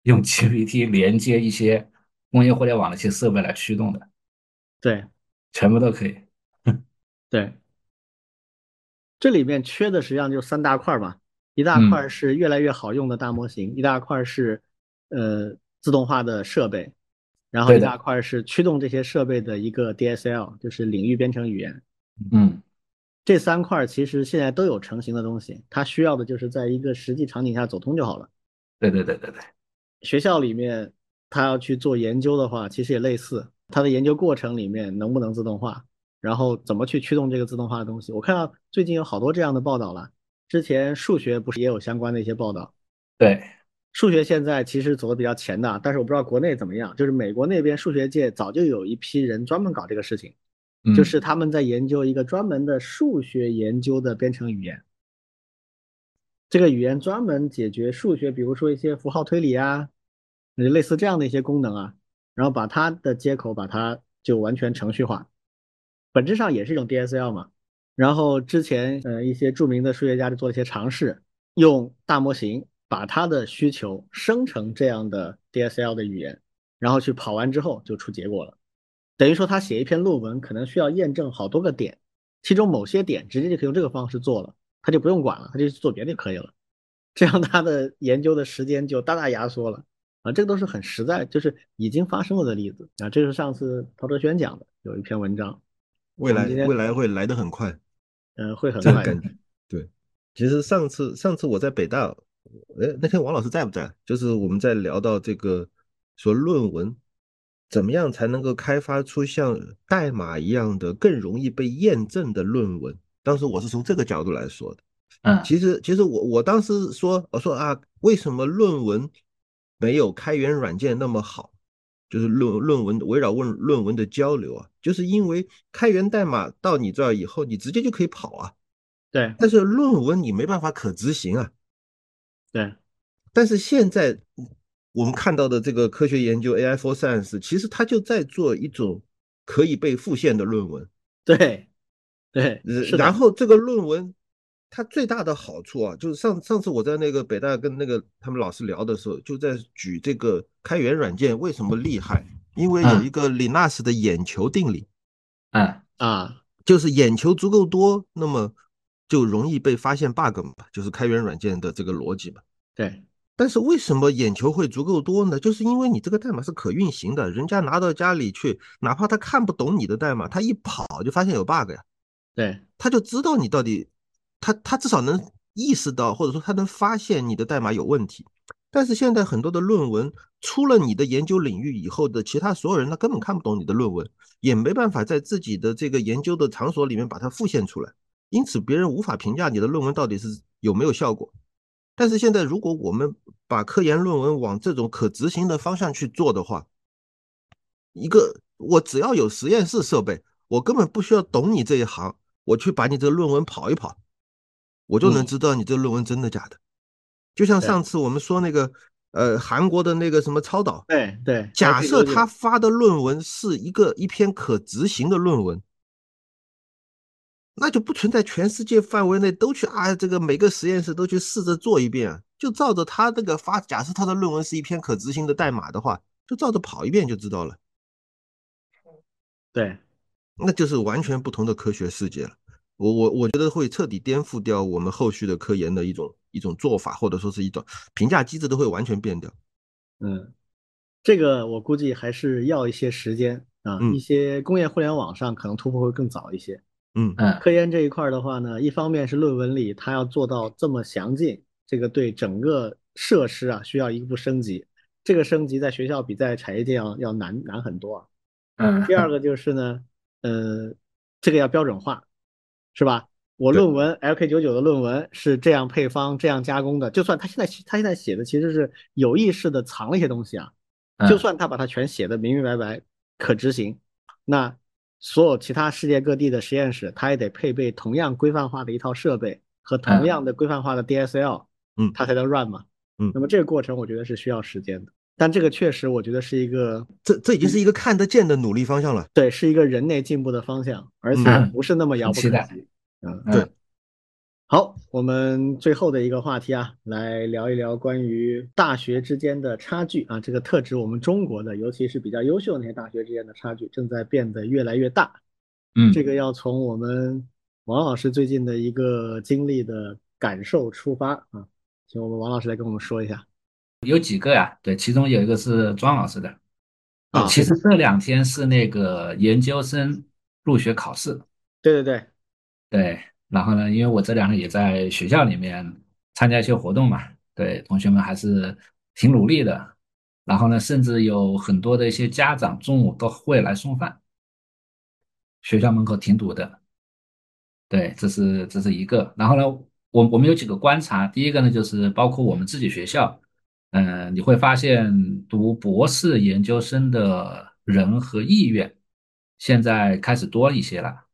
用 GPT 连接一些工业互联网的一些设备来驱动的？对。全部都可以，[laughs] 对，这里面缺的实际上就三大块嘛，一大块是越来越好用的大模型，一大块是呃自动化的设备，然后一大块是驱动这些设备的一个 DSL，就是领域编程语言。嗯，这三块其实现在都有成型的东西，它需要的就是在一个实际场景下走通就好了。对对对对对，学校里面他要去做研究的话，其实也类似。他的研究过程里面能不能自动化，然后怎么去驱动这个自动化的东西？我看到最近有好多这样的报道了。之前数学不是也有相关的一些报道？对数学现在其实走的比较前的，但是我不知道国内怎么样。就是美国那边数学界早就有一批人专门搞这个事情，嗯就是他们在研究一个专门的数学研究的编程语言。这个语言专门解决数学，比如说一些符号推理啊，呃类似这样的一些功能啊，然后把它的接口把它就完全程序化，本质上也是一种 DSL 嘛。然后之前呃一些著名的数学家就做了一些尝试，用大模型把它的需求生成这样的 DSL 的语言，然后去跑完之后就出结果了。等于说他写一篇论文可能需要验证好多个点，其中某些点直接就可以用这个方式做了，他就不用管了，他就去做别的就可以了。这样他的研究的时间就大大压缩了啊！这个都是很实在，就是已经发生了的例子啊。这是上次陶哲轩讲的，有一篇文章，未来未来会来的很快，呃，会很快感觉。对，其实上次上次我在北大，哎，那天王老师在不在？就是我们在聊到这个说论文怎么样才能够开发出像代码一样的更容易被验证的论文。当时我是从这个角度来说的。嗯其实其实我我当时说我说啊，为什么论文没有开源软件那么好？就是论论文围绕问论文的交流啊，就是因为开源代码到你这儿以后，你直接就可以跑啊。对但是论文你没办法可执行啊。对但是现在我们看到的这个科学研究 AI for Science，其实它就在做一种可以被复现的论文。对对，然后这个论文它最大的好处啊，就是上上次我在那个北大跟那个他们老师聊的时候，就在举这个开源软件为什么厉害，因为有嗯。一个李纳斯的眼球定理，嗯。啊，就是眼球足够多，那么就容易被发现 bug 嘛，就是开源软件的这个逻辑嘛。对。但是为什么眼球会足够多呢？就是因为你这个代码是可运行的，人家拿到家里去，哪怕他看不懂你的代码，他一跑就发现有 bug 呀，对。他就知道你到底，他他至少能意识到，或者说他能发现你的代码有问题。但是现在很多的论文出了你的研究领域以后的其他所有人，他根本看不懂你的论文，也没办法在自己的这个研究的场所里面把它复现出来，因此别人无法评价你的论文到底是有没有效果。但是现在，如果我们把科研论文往这种可执行的方向去做的话，一个我只要有实验室设备，我根本不需要懂你这一行，我去把你这个论文跑一跑，我就能嗯。知道你这论文真的假的。就像上次我们说那个，呃，韩国的那个什么超导，对对，假设他他发的论文是一个一篇可执行的论文，那就不存在全世界范围内都去啊，这个每个实验室都去试着做一遍啊，就照着他这个发，假设他的论文是一篇可执行的代码的话，就照着跑一遍就知道了，对。那就是完全不同的科学世界了。我我我觉得会彻底颠覆掉我们后续的科研的一种一种做法，或者说是一种评价机制都会完全变掉。嗯，这个我估计还是要一些时间啊，嗯一些工业互联网上可能突破会更早一些。嗯嗯科研这一块儿的话呢，一方面是论文里它要做到这么详尽，这个对整个设施啊需要一步升级，这个升级在学校比在产业界要要难难很多啊。嗯，第二个就是呢，呃，这个要标准化，是吧？我论文 LK 九九的论文是这样配方、这样加工的，就算他现在他现在写的其实是有意识的藏了一些东西啊，就嗯。算他把它全写的明明白白、可执行，那所有其他世界各地的实验室，他也得配备同样规范化的一套设备和同嗯。样的规范化的 DSL，嗯。他才能 run 嘛。嗯。那么这个过程我觉得是需要时间的，但这个确实我觉得是一个这这已经是一个看得见的努力方向了。对，是一个人类进步的方向，而且嗯不是那么遥不可很期待及。嗯，嗯对好，我们最后的一个话题啊，来聊一聊关于大学之间的差距啊，这个特指我们中国的，尤其是比较优秀的那些大学之间的差距正在变得越来越大。嗯这个要从我们王老师最近的一个经历的感受出发啊，请我们王老师来跟我们说一下。有几个呀？对，其中有一个是庄老师的。啊其实这两天是那个研究生入学考试。对对对，对，然后呢，因为我这两天也在学校里面参加一些活动嘛，对，同学们还是挺努力的。然后呢，甚至有很多的一些家长中午都会来送饭，学校门口挺堵的。对，这是这是一个。然后呢，我我们有几个观察，第一个呢，就是包括我们自己学校，嗯，你会发现读博士研究生的人和意愿现在开始多一些了，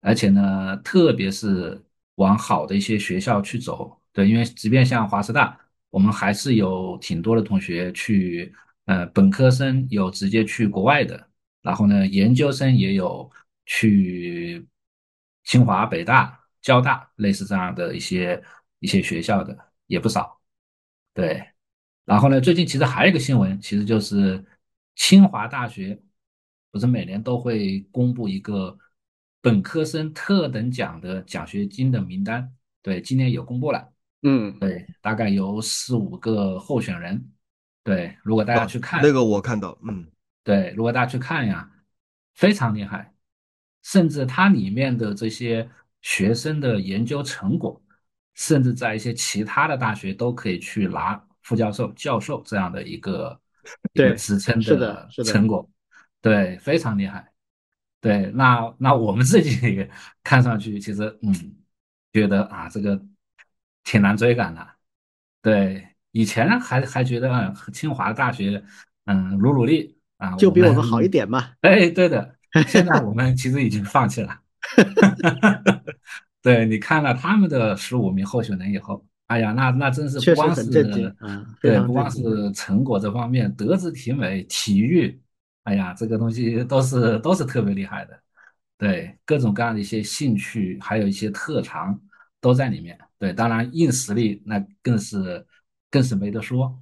而且呢，特别是往好的一些学校去走。对，因为即便像华师大，我们还是有挺多的同学去，呃，本科生有直接去国外的，然后呢，研究生也有去清华、北大、交大类似这样的一些一些学校的也不少。对，然后呢，最近其实还有一个新闻，其实就是清华大学不是每年都会公布一个本科生特等奖的奖学金的名单，对，今年有公布了，嗯，对，大概有四五个候选人，对，如果大家去看，那个我看到，嗯，对，如果大家去看呀，非常厉害，甚至它里面的这些学生的研究成果。甚至在一些其他的大学都可以去拿副教授、教授这样的一个 [laughs] 一个职称的成果，对，非常厉害。对，那那我们自己看上去其实嗯，觉得啊这个挺难追赶的。对，以前还还觉得清华大学嗯努努力啊，就比我们好一点嘛。哎，对的，[laughs] 现在我们其实已经放弃了。[laughs] 对你看了他们的十五名候选人以后，哎呀，那那真是不光是对，不光是成果这方面，德智体美体育，哎呀，这个东西都是都是特别厉害的。对，各种各样的一些兴趣，还有一些特长都在里面。对，当然硬实力那更是更是没得说。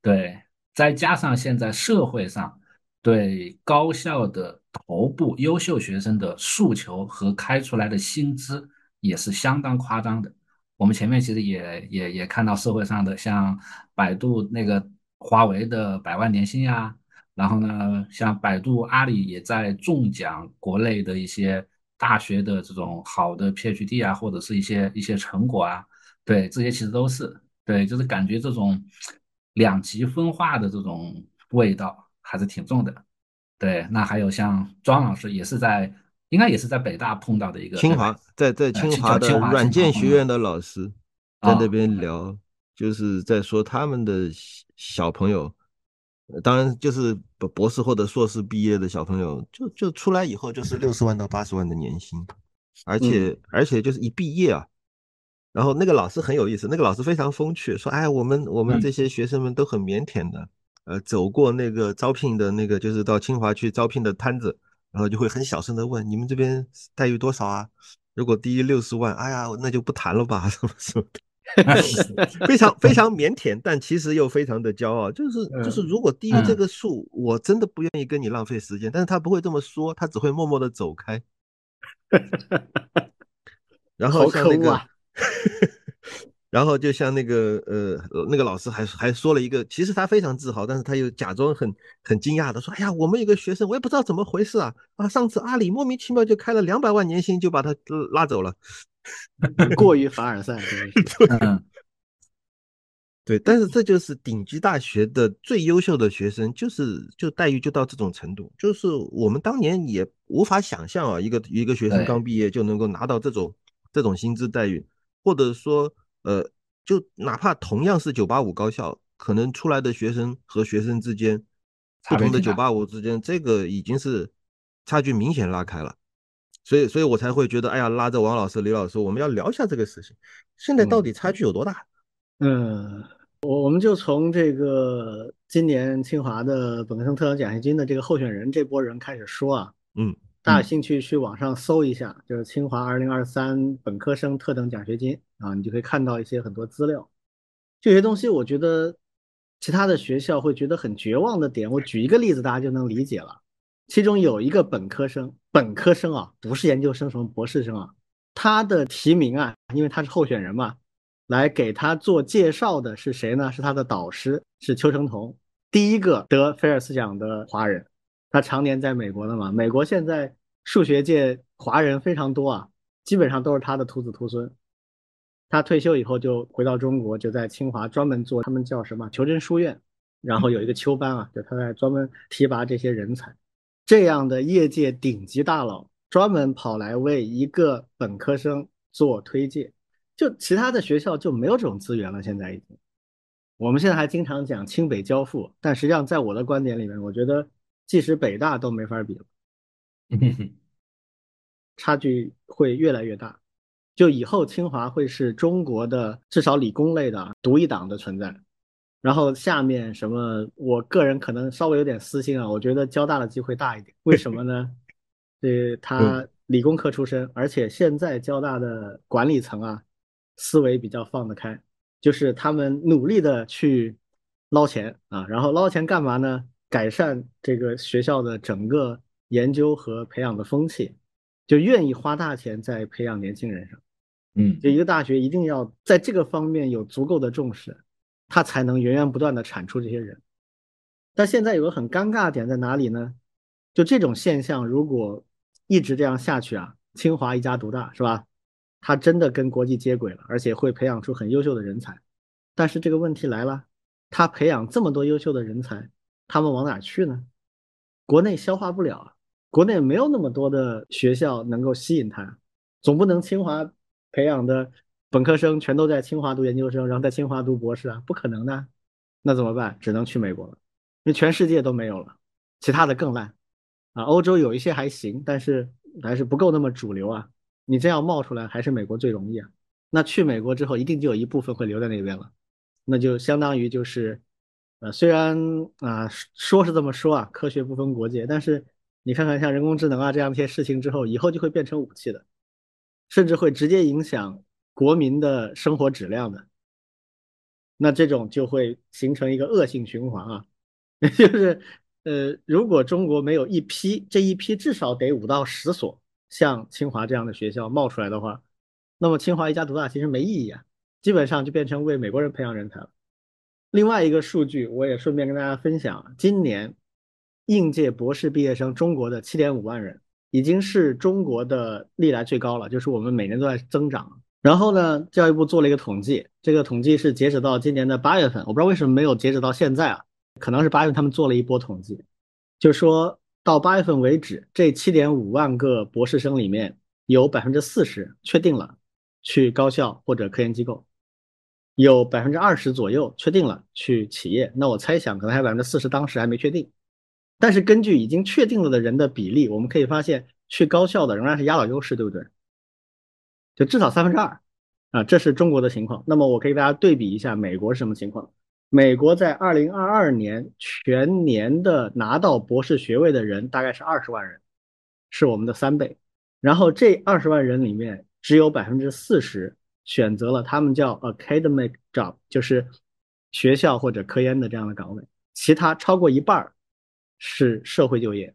对，再加上现在社会上对高校的头部优秀学生的诉求和开出来的薪资。也是相当夸张的。我们前面其实也也也看到社会上的，像百度那个华为的百万年薪呀，然后呢，像百度、阿里也在中奖国内的一些大学的这种好的 PhD 啊，或者是一些一些成果啊，对，这些其实都是对，就是感觉这种两极分化的这种味道还是挺重的。对，那还有像庄老师也是在。应该也是在北大碰到的一个清华，在在清华的软件学院的老师在那边聊，就是在说他们的小朋友，当然就是博士或者硕士毕业的小朋友，就就出来以后就是六十万到八十万的年薪，而且而且就是一毕业啊，然后那个老师很有意思，那个老师非常风趣，说哎，我们我们这些学生们都很腼腆的，呃，走过那个招聘的那个就是到清华去招聘的摊子。然后就会很小声的问：“你们这边待遇多少啊？如果低于六十万，哎呀，那就不谈了吧，什么什么的，非常非常腼腆，但其实又非常的骄傲。就是就是，如果低于这个数，我真的不愿意跟你浪费时间。但是他不会这么说，他只会默默的走开。[laughs] 然后像那个。[laughs] 然后就像那个呃那个老师还还说了一个，其实他非常自豪，但是他又假装很很惊讶的说：“哎呀，我们有个学生，我也不知道怎么回事啊啊！上次阿里莫名其妙就开了两百万年薪，就把他拉走了，过于凡尔赛。[laughs] ”对，但是这就是顶级大学的最优秀的学生，就是就待遇就到这种程度，就是我们当年也无法想象啊，一个一个学生刚毕业就能够拿到这种这种薪资待遇，或者说。呃，就哪怕同样是九八五高校，可能出来的学生和学生之间，不同的九八五之间，这个已经是差距明显拉开了。所以，所以我才会觉得，哎呀，拉着王老师、李老师，我们要聊一下这个事情。现在到底差距有多大？嗯，我我们就从这个今年清华的本科生特等奖学金的这个候选人这波人开始说啊。嗯。大家有兴趣去网上搜一下，就是清华二零二三本科生特等奖学金啊，你就可以看到一些很多资料。这些东西我觉得其他的学校会觉得很绝望的点，我举一个例子，大家就能理解了。其中有一个本科生，本科生啊，不是研究生什么博士生啊，他的提名啊，因为他是候选人嘛，来给他做介绍的是谁呢？是他的导师，是邱成桐，第一个得菲尔斯奖的华人。他常年在美国的嘛，美国现在数学界华人非常多啊，基本上都是他的徒子徒孙。他退休以后就回到中国，就在清华专门做他们叫什么求真书院，然后有一个秋班啊，就他在专门提拔这些人才。这样的业界顶级大佬专门跑来为一个本科生做推荐，就其他的学校就没有这种资源了，现在已经。我们现在还经常讲清北交付，但实际上在我的观点里面，我觉得即使北大都没法比了，[laughs] 差距会越来越大。就以后清华会是中国的至少理工类的独一档的存在。然后下面什么，我个人可能稍微有点私心啊，我觉得交大的机会大一点。为什么呢？呃，他理工科出身，而且现在交大的管理层啊，思维比较放得开。就是他们努力的去捞钱啊，然后捞钱干嘛呢？改善这个学校的整个研究和培养的风气，就愿意花大钱在培养年轻人上。嗯，就一个大学一定要在这个方面有足够的重视，它才能源源不断的产出这些人。但现在有个很尴尬的点在哪里呢？就这种现象如果一直这样下去啊，清华一家独大是吧？它真的跟国际接轨了，而且会培养出很优秀的人才。但是这个问题来了，他培养这么多优秀的人才，他们往哪去呢？国内消化不了啊，国内没有那么多的学校能够吸引他，总不能清华培养的本科生全都在清华读研究生，然后在清华读博士啊，不可能的。那怎么办？只能去美国了，因为全世界都没有了，其他的更烂啊。欧洲有一些还行，但是还是不够那么主流啊。你真要冒出来，还是美国最容易啊？那去美国之后，一定就有一部分会留在那边了，那就相当于就是，呃，虽然啊说是这么说啊，科学不分国界，但是你看看像人工智能啊这样一些事情之后，以后就会变成武器的，甚至会直接影响国民的生活质量的。那这种就会形成一个恶性循环啊，[laughs] 就是呃，如果中国没有一批，这一批至少得五到十所。像清华这样的学校冒出来的话，那么清华一家独大其实没意义啊，基本上就变成为美国人培养人才了。另外一个数据，我也顺便跟大家分享，今年应届博士毕业生中国的七点五万人，已经是中国的历来最高了，就是我们每年都在增长。然后呢，教育部做了一个统计，这个统计是截止到今年的八月份，我不知道为什么没有截止到现在啊，可能是八月份他们做了一波统计，就说。到八月份为止，这七点五万个博士生里面有百分之四十确定了去高校或者科研机构，有百分之二十左右确定了去企业。那我猜想可能还有百分之四十当时还没确定。但是根据已经确定了的人的比例，我们可以发现去高校的仍然是压倒优势，对不对？就至少三分之二啊，这是中国的情况。那么我可以给大家对比一下美国是什么情况。美国在二零二二年全年的拿到博士学位的人大概是二十万人，是我们的三倍。然后这二十万人里面，只有百分之四十选择了他们叫 academic job，就是学校或者科研的这样的岗位，其他超过一半是社会就业。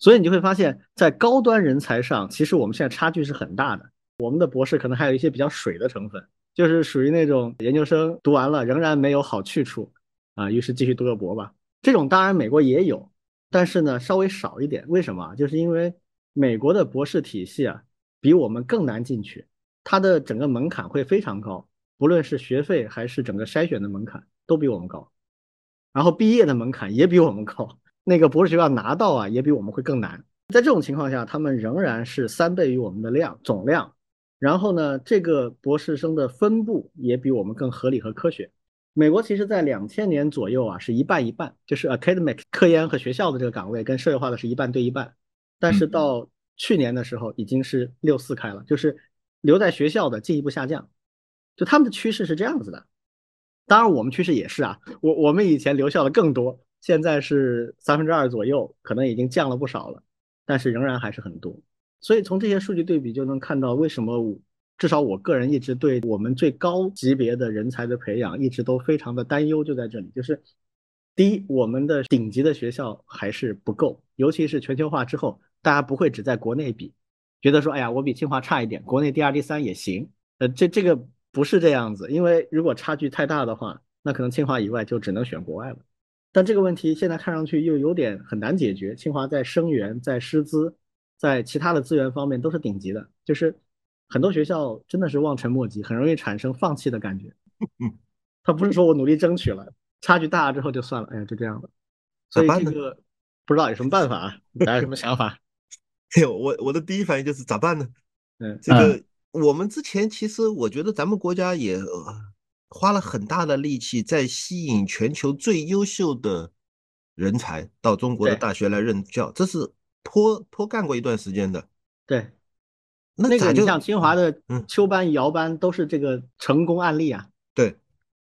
所以你就会发现，在高端人才上，其实我们现在差距是很大的。我们的博士可能还有一些比较水的成分。就是属于那种研究生读完了仍然没有好去处啊，于是继续读个博吧。这种当然美国也有，但是呢稍微少一点。为什么？就是因为美国的博士体系啊比我们更难进去，它的整个门槛会非常高，不论是学费还是整个筛选的门槛都比我们高，然后毕业的门槛也比我们高，那个博士学校拿到啊也比我们会更难。在这种情况下，他们仍然是三倍于我们的量总量。然后呢，这个博士生的分布也比我们更合理和科学。美国其实在两千年左右啊，是一半一半，就是 academic 科研和学校的这个岗位跟社会化的是一半对一半。但是到去年的时候已经是六四开了，就是留在学校的进一步下降。就他们的趋势是这样子的。当然我们趋势也是啊，我我们以前留校的更多，现在是三分之二左右，可能已经降了不少了，但是仍然还是很多。所以从这些数据对比就能看到，为什么至少我个人一直对我们最高级别的人才的培养一直都非常的担忧，就在这里，就是第一，我们的顶级的学校还是不够，尤其是全球化之后，大家不会只在国内比，觉得说，哎呀，我比清华差一点，国内第二、第三也行。呃，这这个不是这样子，因为如果差距太大的话，那可能清华以外就只能选国外了。但这个问题现在看上去又有点很难解决，清华在生源、在师资。在其他的资源方面都是顶级的，就是很多学校真的是望尘莫及，很容易产生放弃的感觉。[laughs] 他不是说我努力争取了，差距大了之后就算了，哎呀，就这样了。所以这个不知道有什么办法啊？大家有什么想法？哎呦，我我的第一反应就是咋办呢？嗯，这个我们之前其实我觉得咱们国家也花了很大的力气在吸引全球最优秀的人才到中国的大学来任教，这是颇颇干过一段时间的。对，那个你那咋就像清华的嗯秋班、姚班都是这个成功案例啊，对？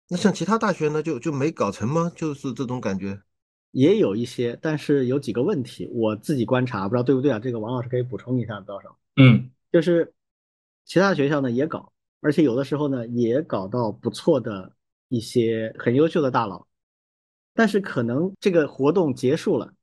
那像其他大学呢，就就没搞成吗？就是这种感觉。也有一些，但是有几个问题，我自己观察，不知道对不对啊？这个王老师可以补充一下，到时候嗯就是其他学校呢也搞，而且有的时候呢也搞到不错的一些很优秀的大佬，但是可能这个活动结束了，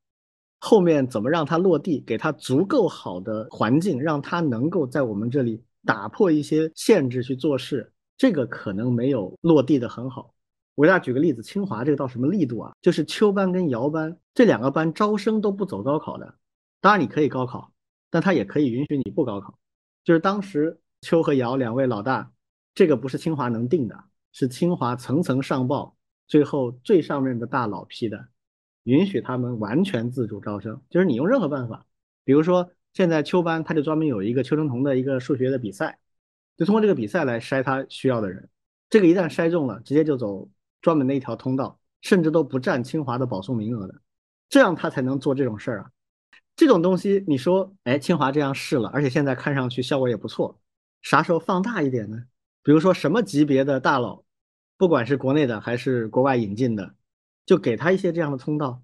后面怎么让他落地，给他足够好的环境，让他能够在我们这里打破一些限制去做事，这个可能没有落地的很好。我给大家举个例子，清华这个到什么力度啊？就是秋班跟姚班这两个班招生都不走高考的，当然你可以高考，但他也可以允许你不高考。就是当时秋和姚两位老大，这个不是清华能定的，是清华层层上报，最后最上面的大佬批的，允许他们完全自主招生，就是你用任何办法，比如说现在秋班他就专门有一个邱成桐的一个数学的比赛，就通过这个比赛来筛他需要的人，这个一旦筛中了，直接就走专门的一条通道，甚至都不占清华的保送名额的，这样他才能做这种事儿啊。这种东西，你说，哎，清华这样试了，而且现在看上去效果也不错，啥时候放大一点呢？比如说什么级别的大佬，不管是国内的还是国外引进的，就给他一些这样的通道，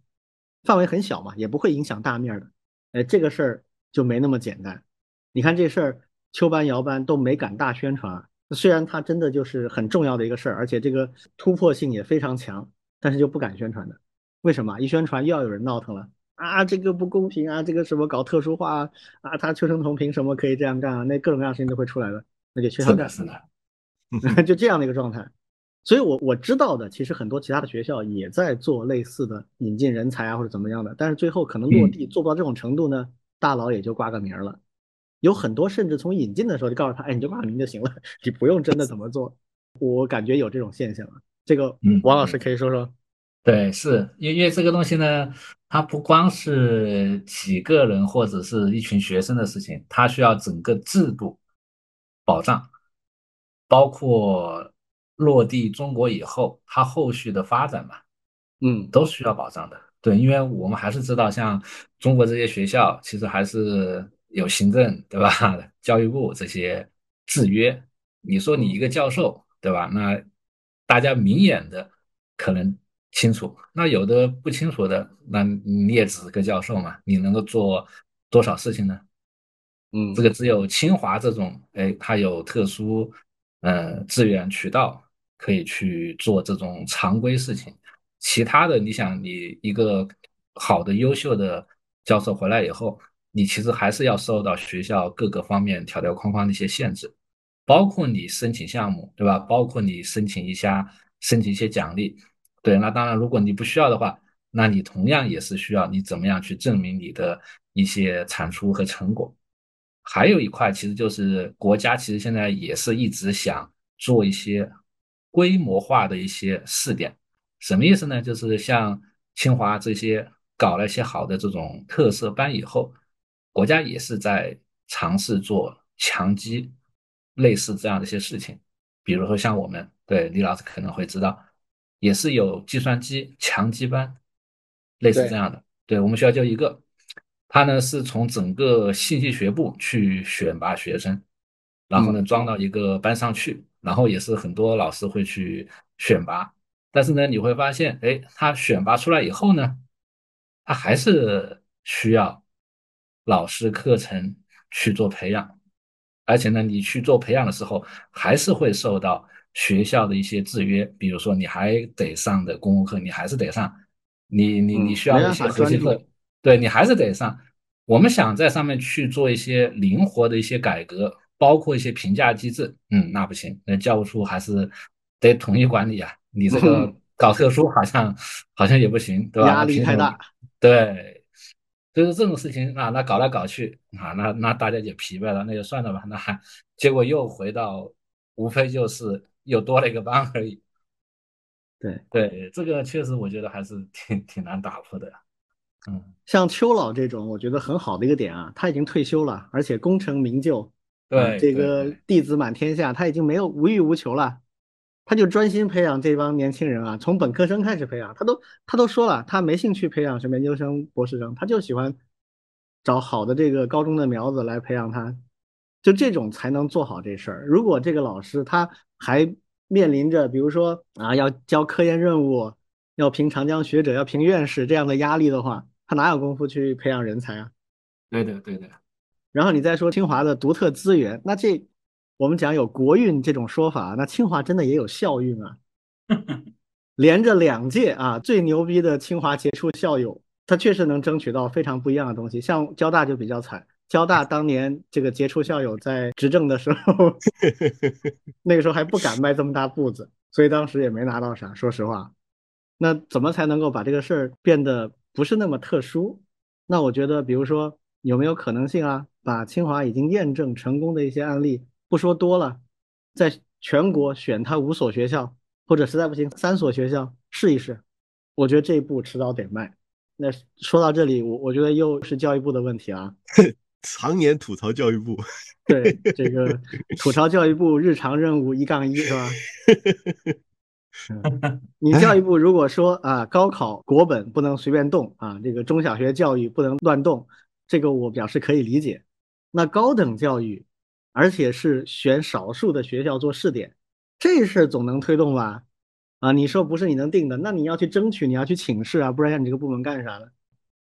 范围很小嘛，也不会影响大面的。哎，这个事儿就没那么简单。你看这事儿，秋班、姚班都没敢大宣传，虽然它真的就是很重要的一个事儿，而且这个突破性也非常强，但是就不敢宣传的。为什么？一宣传又要有人闹腾了啊！这个不公平啊！这个什么搞特殊化啊！啊，他邱成桐凭什么可以这样干啊？那各种各样的事情都会出来的，那就缺少干是的，[laughs] 就这样的一个状态。所以我我知道的，其实很多其他的学校也在做类似的引进人才啊，或者怎么样的，但是最后可能落地做不到这种程度呢，大佬也就挂个名儿了。有很多甚至从引进的时候就告诉他，哎，你就挂个名就行了，[laughs] 你不用真的怎么做。我感觉有这种现象啊。这个嗯王老师可以说说。对，是因因为这个东西呢，它不光是几个人或者是一群学生的事情，它需要整个制度保障，包括落地中国以后，它后续的发展嘛，嗯，都需要保障的。对，因为我们还是知道，像中国这些学校，其实还是有行政，对吧？[laughs] 教育部这些制约。你说你一个教授，对吧？那大家明眼的可能清楚，那有的不清楚的，那你也只是个教授嘛，你能够做多少事情呢？嗯这个只有清华这种，哎，它有特殊呃资源渠道可以去做这种常规事情。其他的，你想你一个好的优秀的教授回来以后，你其实还是要受到学校各个方面条条框框的一些限制，包括你申请项目，对吧？包括你申请一下申请一些奖励，对。那当然，如果你不需要的话，那你同样也是需要你怎么样去证明你的一些产出和成果。还有一块，其实就是国家其实现在也是一直想做一些规模化的一些试点。什么意思呢？就是像清华这些搞了一些好的这种特色班以后，国家也是在尝试做强基类似这样的一些事情。比如说像我们，对李老师可能会知道，也是有计算机强基班，类似这样的。对我们学校就一个，他呢是从整个信息学部去选拔学生，然后呢装到一个班上去，然后也是很多老师会去选拔。但是呢，你会发现，哎，他选拔出来以后呢，他还是需要老师课程去做培养，而且呢，你去做培养的时候，还是会受到学校的一些制约，比如说你还得上的公共课，你还是得上，你你你需要一些核心课，对你还是得上。我们想在上面去做一些灵活的一些改革，包括一些评价机制，嗯，那不行，那教务处还是得统一管理啊。你这个 [laughs] 搞特殊好像好像也不行，对吧？压力太大。对，就是这种事情啊，那搞来搞去啊，那那大家也疲惫了，那就算了吧。那还结果又回到，无非就是又多了一个班而已。[laughs] 对对，这个确实我觉得还是挺挺难打破的。嗯，像邱老这种，我觉得很好的一个点啊，他已经退休了，而且功成名就，对，这个弟子满天下，他已经没有无欲无求了。他就专心培养这帮年轻人啊，从本科生开始培养。他都他都说了，他没兴趣培养什么研究生、博士生，他就喜欢找好的这个高中的苗子来培养他，就这种才能做好这事儿。如果这个老师他还面临着比如说啊要交科研任务，要评长江学者，要评院士这样的压力的话，他哪有功夫去培养人才啊？对的，对的。然后你再说清华的独特资源，那这。我们讲有国运这种说法，那清华真的也有校运啊，[laughs] 连着两届啊，最牛逼的清华杰出校友，他确实能争取到非常不一样的东西。像交大就比较惨，交大当年这个杰出校友在执政的时候，[laughs] 那个时候还不敢迈这么大步子，所以当时也没拿到啥。说实话，那怎么才能够把这个事儿变得不是那么特殊？那我觉得，比如说有没有可能性啊，把清华已经验证成功的一些案例。不说多了，在全国选他五所学校，或者实在不行三所学校试一试。我觉得这一步迟早得迈。那说到这里，我我觉得又是教育部的问题啊。[laughs] 常年吐槽教育部，对这个 [laughs] 吐槽教育部日常任务一杠一是吧？[laughs] 你教育部如果说啊，高考国本不能随便动啊，这个中小学教育不能乱动，这个我表示可以理解。那高等教育。而且是选少数的学校做试点，这事总能推动吧？啊，你说不是你能定的，那你要去争取，你要去请示啊，不然让你这个部门干啥呢？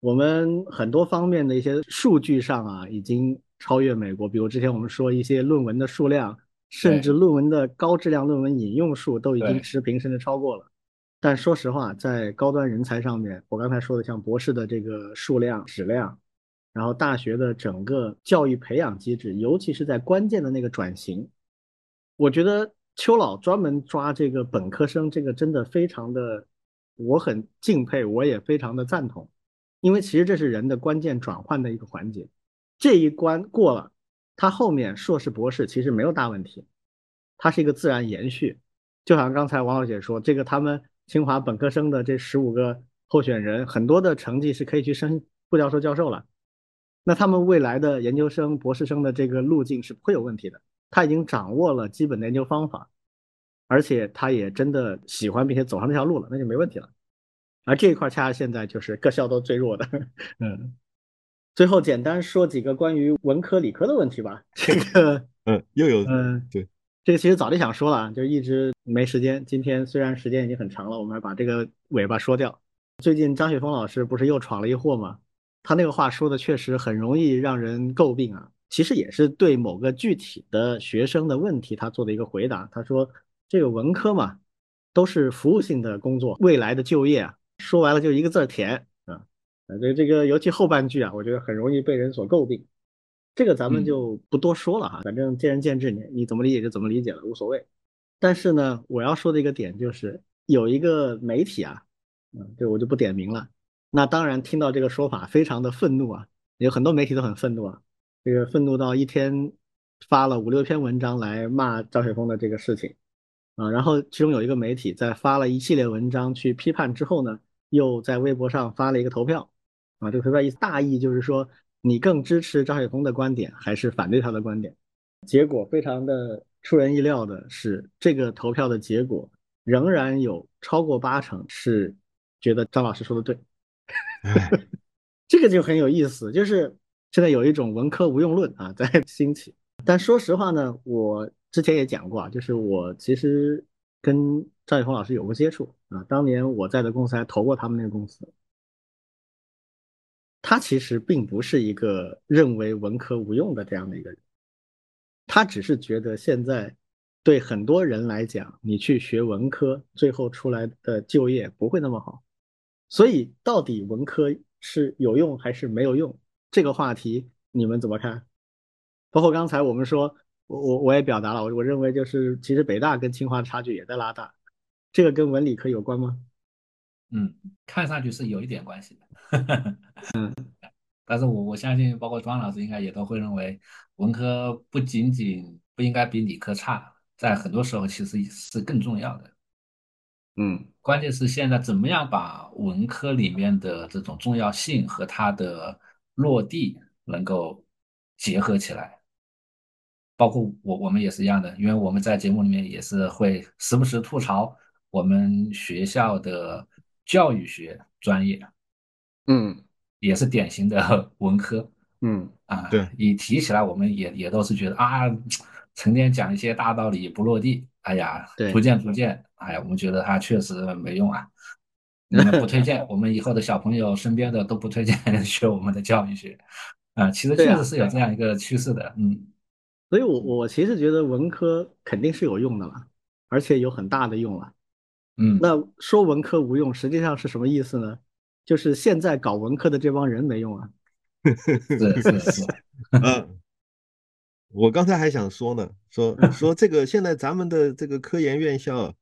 我们很多方面的一些数据上啊，已经超越美国，比如之前我们说一些论文的数量，甚至论文的高质量论文引用数都已经持平甚至超过了。但说实话，在高端人才上面，我刚才说的像博士的这个数量质量。然后大学的整个教育培养机制，尤其是在关键的那个转型，我觉得邱老专门抓这个本科生，这个真的非常的，我很敬佩，我也非常的赞同，因为其实这是人的关键转换的一个环节，这一关过了，他后面硕士博士其实没有大问题，它是一个自然延续，就像刚才王老姐说，这个他们清华本科生的这十五个候选人，很多的成绩是可以去升副教授、教授了。那他们未来的研究生、博士生的这个路径是不会有问题的。他已经掌握了基本的研究方法，而且他也真的喜欢并且走上这条路了，那就没问题了。而这一块恰恰现在就是各校都最弱的。[laughs] 嗯，最后简单说几个关于文科、理科的问题吧。这个，[laughs] 嗯，又有，嗯，对，这个其实早就想说了，就一直没时间。今天虽然时间已经很长了，我们把这个尾巴说掉。最近张雪峰老师不是又闯了一祸吗？他那个话说的确实很容易让人诟病啊，其实也是对某个具体的学生的问题他做的一个回答。他说这个文科嘛，都是服务性的工作，未来的就业啊，说完了就一个字儿填啊。这这个尤其后半句啊，我觉得很容易被人所诟病。这个咱们就不多说了哈，反正见仁见智，你你怎么理解就怎么理解了，无所谓。但是呢，我要说的一个点就是有一个媒体啊，嗯，这我就不点名了。那当然，听到这个说法，非常的愤怒啊！有很多媒体都很愤怒啊，这个愤怒到一天发了五六篇文章来骂张雪峰的这个事情啊。然后其中有一个媒体在发了一系列文章去批判之后呢，又在微博上发了一个投票啊。这个投票意思大意就是说，你更支持张雪峰的观点还是反对他的观点？结果非常的出人意料的是，这个投票的结果仍然有超过八成是觉得张老师说的对。[laughs] 这个就很有意思，就是现在有一种文科无用论啊在 [laughs] 兴起。但说实话呢，我之前也讲过啊，就是我其实跟张雪峰老师有过接触啊，当年我在的公司还投过他们那个公司。他其实并不是一个认为文科无用的这样的一个人，他只是觉得现在对很多人来讲，你去学文科，最后出来的就业不会那么好。所以，到底文科是有用还是没有用？这个话题你们怎么看？包括刚才我们说，我我我也表达了，我我认为就是其实北大跟清华的差距也在拉大，这个跟文理科有关吗？嗯，看上去是有一点关系的。嗯，[laughs] 但是我我相信，包括庄老师应该也都会认为，文科不仅仅不应该比理科差，在很多时候其实是更重要的。嗯，关键是现在怎么样把文科里面的这种重要性和它的落地能够结合起来。包括我我们也是一样的，因为我们在节目里面也是会时不时吐槽我们学校的教育学专业，嗯。也是典型的文科。嗯。啊。对，一提起来，我们也也都是觉得啊，成天讲一些大道理不落地，哎呀，对图鉴图鉴，哎呀，我们觉得他确实没用啊。[laughs] 那么不推荐我们以后的小朋友身边的都不推荐 [laughs] 学我们的教育学，啊，其实确实是有这样一个趋势的，嗯。所以我我其实觉得文科肯定是有用的了，而且有很大的用了。嗯，那说文科无用，实际上是什么意思呢？就是现在搞文科的这帮人没用啊。是是是，[laughs] 嗯，我刚才还想说呢，说说这个现在咱们的这个科研院校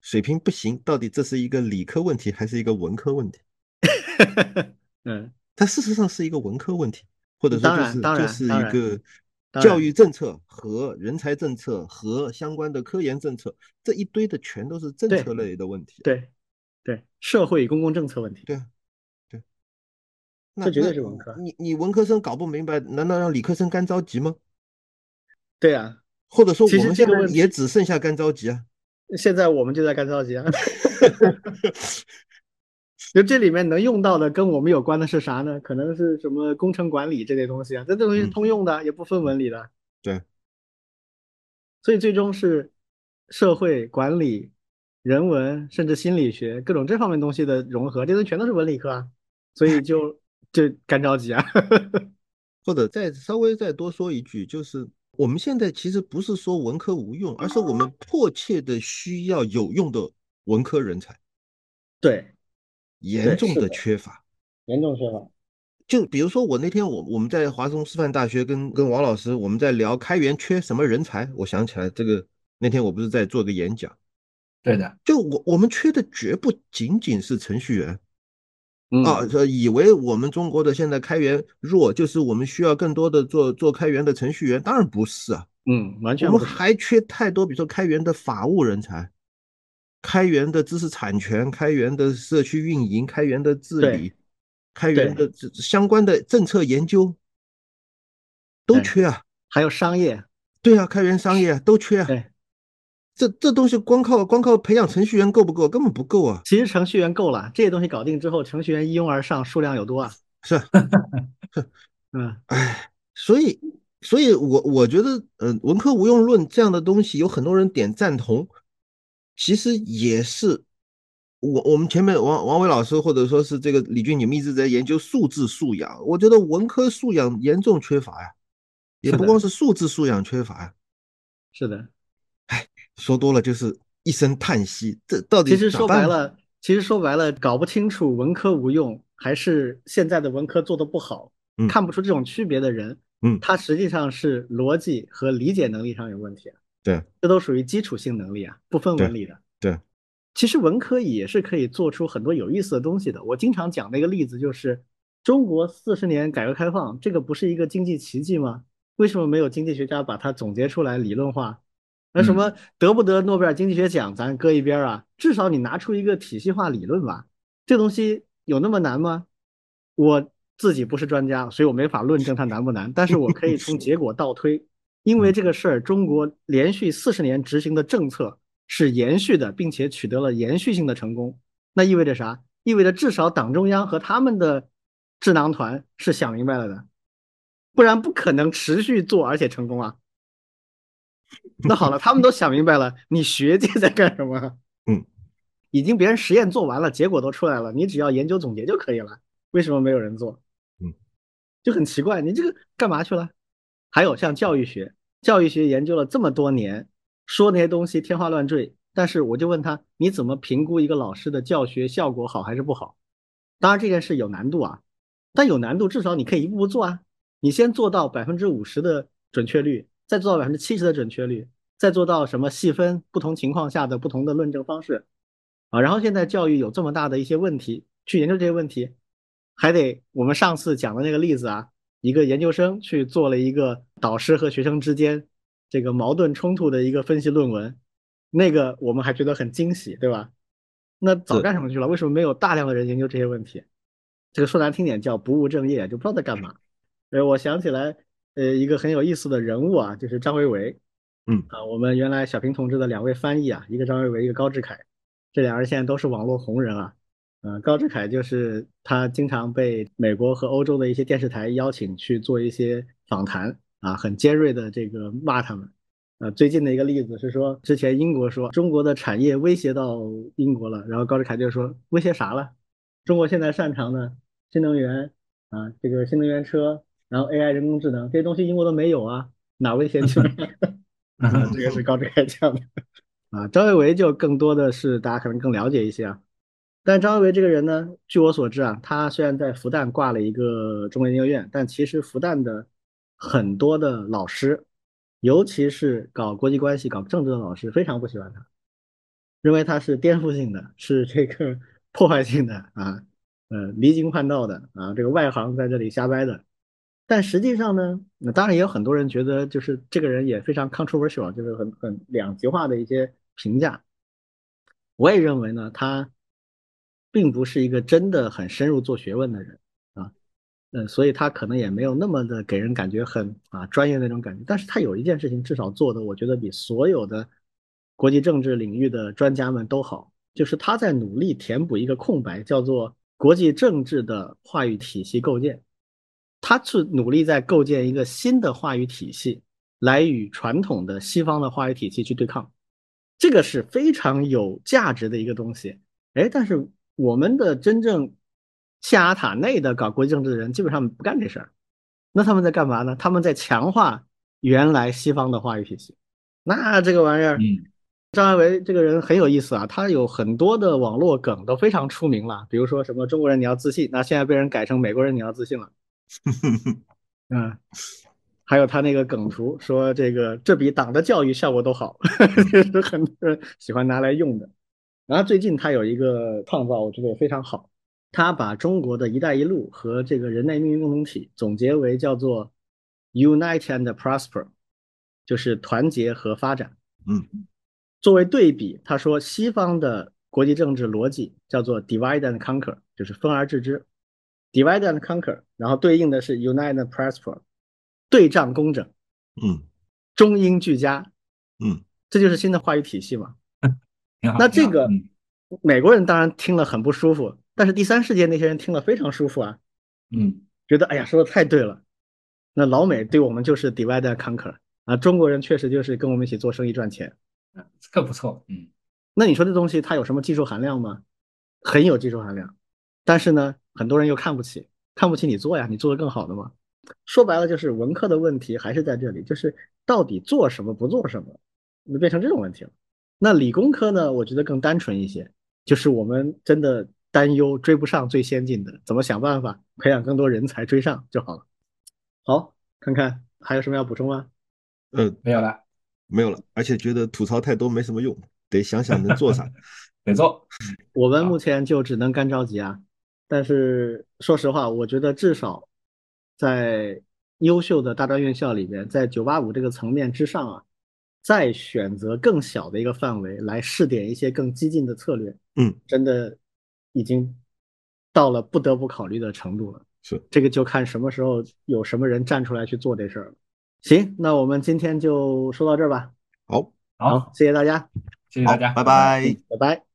水平不行，到底这是一个理科问题还是一个文科问题？[laughs] 嗯，它事实上是一个文科问题，或者说就是就是一个教育政策和人才政策和相关的科研政策这一堆的全都是政策类的问题。对对，社会公共政策问题。对啊，对，那这绝对是文科你你文科生搞不明白，难道让理科生干着急吗？对啊，或者说其我们现在也只剩下干着急啊？现在我们就在干着急啊。[laughs] 就这里面能用到的跟我们有关的是啥呢？可能是什么工程管理这类东西啊，这东西通用的，也不分文理的。对，所以最终是社会管理、人文甚至心理学各种这方面东西的融合，这都全都是文理科啊，所以就 [laughs] 就干着急啊。或者再稍微再多说一句，就是我们现在其实不是说文科无用，而是我们迫切的需要有用的文科人才，对，严重的。缺乏。严重缺乏。就比如说我那天我我们在华中师范大学跟跟王老师我们在聊开源缺什么人才，我想起来这个那天我不是在做个演讲，对的，就我我们缺的绝不仅仅是程序员。嗯啊，这以为我们中国的现在开源弱，就是我们需要更多的做做开源的程序员，当然不是啊，嗯，完全。我们还缺太多，比如说开源的法务人才，开源的知识产权，开源的社区运营，开源的治理，开源的这相关的政策研究，都缺啊。还有商业，对啊，开源商业啊都缺啊。对，这这东西光靠光靠培养程序员够不够？根本不够啊。其实程序员够了，这些东西搞定之后，程序员一拥而上，数量有多啊？[laughs] 是啊，嗯，唉，所以，所以我我觉得，呃，文科无用论这样的东西，有很多人点赞同，其实也是我我们前面王王伟老师或者说是这个李俊，你们一直在研究素质素养，我觉得文科素养严重缺乏呀，也不光是素质素养缺乏呀，是的。说多了就是一声叹息，这到底其实说白了，其实说白了，搞不清楚文科无用，还是现在的文科做的不好，嗯看不出这种区别的人，嗯他实际上是逻辑和理解能力上有问题啊，对这都属于基础性能力啊，不分文理的。对，其实文科也是可以做出很多有意思的东西的。我经常讲的一个例子就是，中国四十年改革开放，这个不是一个经济奇迹吗？为什么没有经济学家把它总结出来理论化？那什么得不得诺贝尔经济学奖，咱搁一边啊，至少你拿出一个体系化理论吧。这东西有那么难吗？我自己不是专家，所以我没法论证它难不难，但是我可以从结果倒推，因为这个事儿，中国连续四十年执行的政策是延续的，并且取得了延续性的成功。那意味着啥？意味着至少党中央和他们的智囊团是想明白了的，不然不可能持续做而且成功啊。[laughs] 那好了，他们都想明白了，你学界在干什么？嗯，已经别人实验做完了，结果都出来了，你只要研究总结就可以了。为什么没有人做？嗯，就很奇怪，你这个干嘛去了？还有像教育学，教育学研究了这么多年，说那些东西天花乱坠，但是我就问他，你怎么评估一个老师的教学效果好还是不好？当然这件事有难度啊，但有难度至少你可以一步步做啊。你先做到百分之五十的准确率，再做到百分之七十的准确率，再做到什么细分不同情况下的不同的论证方式啊。然后现在教育有这么大的一些问题，去研究这些问题，还得我们上次讲的那个例子啊，一个研究生去做了一个导师和学生之间这个矛盾冲突的一个分析论文，那个我们还觉得很惊喜，对吧？那早干什么去了？为什么没有大量的人研究这些问题？这个说难听点叫不务正业，就不知道在干嘛。[laughs] 呃，我想起来，呃一个很有意思的人物啊，就是张维为。嗯啊，我们原来小平同志的两位翻译啊，一个张维为，一个高志凯，这两人现在都是网络红人啊。呃，高志凯就是他经常被美国和欧洲的一些电视台邀请去做一些访谈啊，很尖锐的这个骂他们。呃，最近的一个例子是说，之前英国说中国的产业威胁到英国了，然后高志凯就说威胁啥了？中国现在擅长的新能源啊，这个新能源车，然后 AI 人工智能这些东西英国都没有啊，哪位先去 [laughs] 这个是高志凯讲的啊。张维为就更多的是大家可能更了解一些啊。但张维为这个人呢，据我所知啊，他虽然在复旦挂了一个中国研究院，但其实复旦的很多的老师。尤其是搞国际关系、搞政治的老师非常不喜欢他，认为他是颠覆性的，是这个 [laughs] 破坏性的啊，呃，离经叛道的啊，这个外行在这里瞎掰的。但实际上呢，那当然也有很多人觉得，就是这个人也非常 controversial，就是很很两极化的一些评价。我也认为呢，他并不是一个真的很深入做学问的人啊。嗯，所以他可能也没有那么的给人感觉很啊专业那种感觉，但是他有一件事情至少做的，我觉得比所有的国际政治领域的专家们都好，就是他在努力填补一个空白，叫做国际政治的话语体系构建。他是努力在构建一个新的话语体系，来与传统的西方的话语体系去对抗，这个是非常有价值的一个东西。哎，但是我们的真正。象牙塔内的搞国际政治的人基本上不干这事儿，那他们在干嘛呢？他们在强化原来西方的话语体系。那这个玩意儿，张维为这个人很有意思啊，他有很多的网络梗都非常出名了，比如说什么中国人你要自信，那现在被人改成美国人你要自信了。[laughs] 嗯，还有他那个梗图说这个这比党的教育效果都好，[laughs] 也是很多人喜欢拿来用的。然后最近他有一个创造，我觉得也非常好。他把中国的一带一路和这个人类命运共同体总结为叫做 “unite and prosper”，就是团结和发展。嗯，作为对比，他说西方的国际政治逻辑叫做 “divide and conquer”，就是分而治之，“divide and conquer”，然后对应的是 “unite and prosper”，对仗工整。嗯，中英俱佳。嗯，这就是新的话语体系嘛。[laughs] 那这个美国人当然听了很不舒服。但是第三世界那些人听了非常舒服啊，嗯，觉得哎呀说的太对了。那老美对我们就是 divide and conquer 啊，中国人确实就是跟我们一起做生意赚钱，这个不错，嗯。那你说这东西它有什么技术含量吗？很有技术含量，但是呢，很多人又看不起，看不起你做呀，你做的更好的嘛。说白了就是文科的问题还是在这里，就是到底做什么不做什么，就变成这种问题了。那理工科呢，我觉得更单纯一些，就是我们真的。担忧追不上最先进的，怎么想办法培养更多人才追上就好了。好，看看还有什么要补充吗？嗯，没有了，没有了。而且觉得吐槽太多没什么用，得想想能做啥。[laughs] 没错。我们目前就只能干着急啊。但是说实话，我觉得至少在优秀的大专院校里边，在九八五这个层面之上啊，再选择更小的一个范围来试点一些更激进的策略。嗯，真的。已经到了不得不考虑的程度了，是这个就看什么时候有什么人站出来去做这事儿了。行，那我们今天就说到这儿吧。好，好，谢谢大家，谢谢大家，拜拜，拜拜。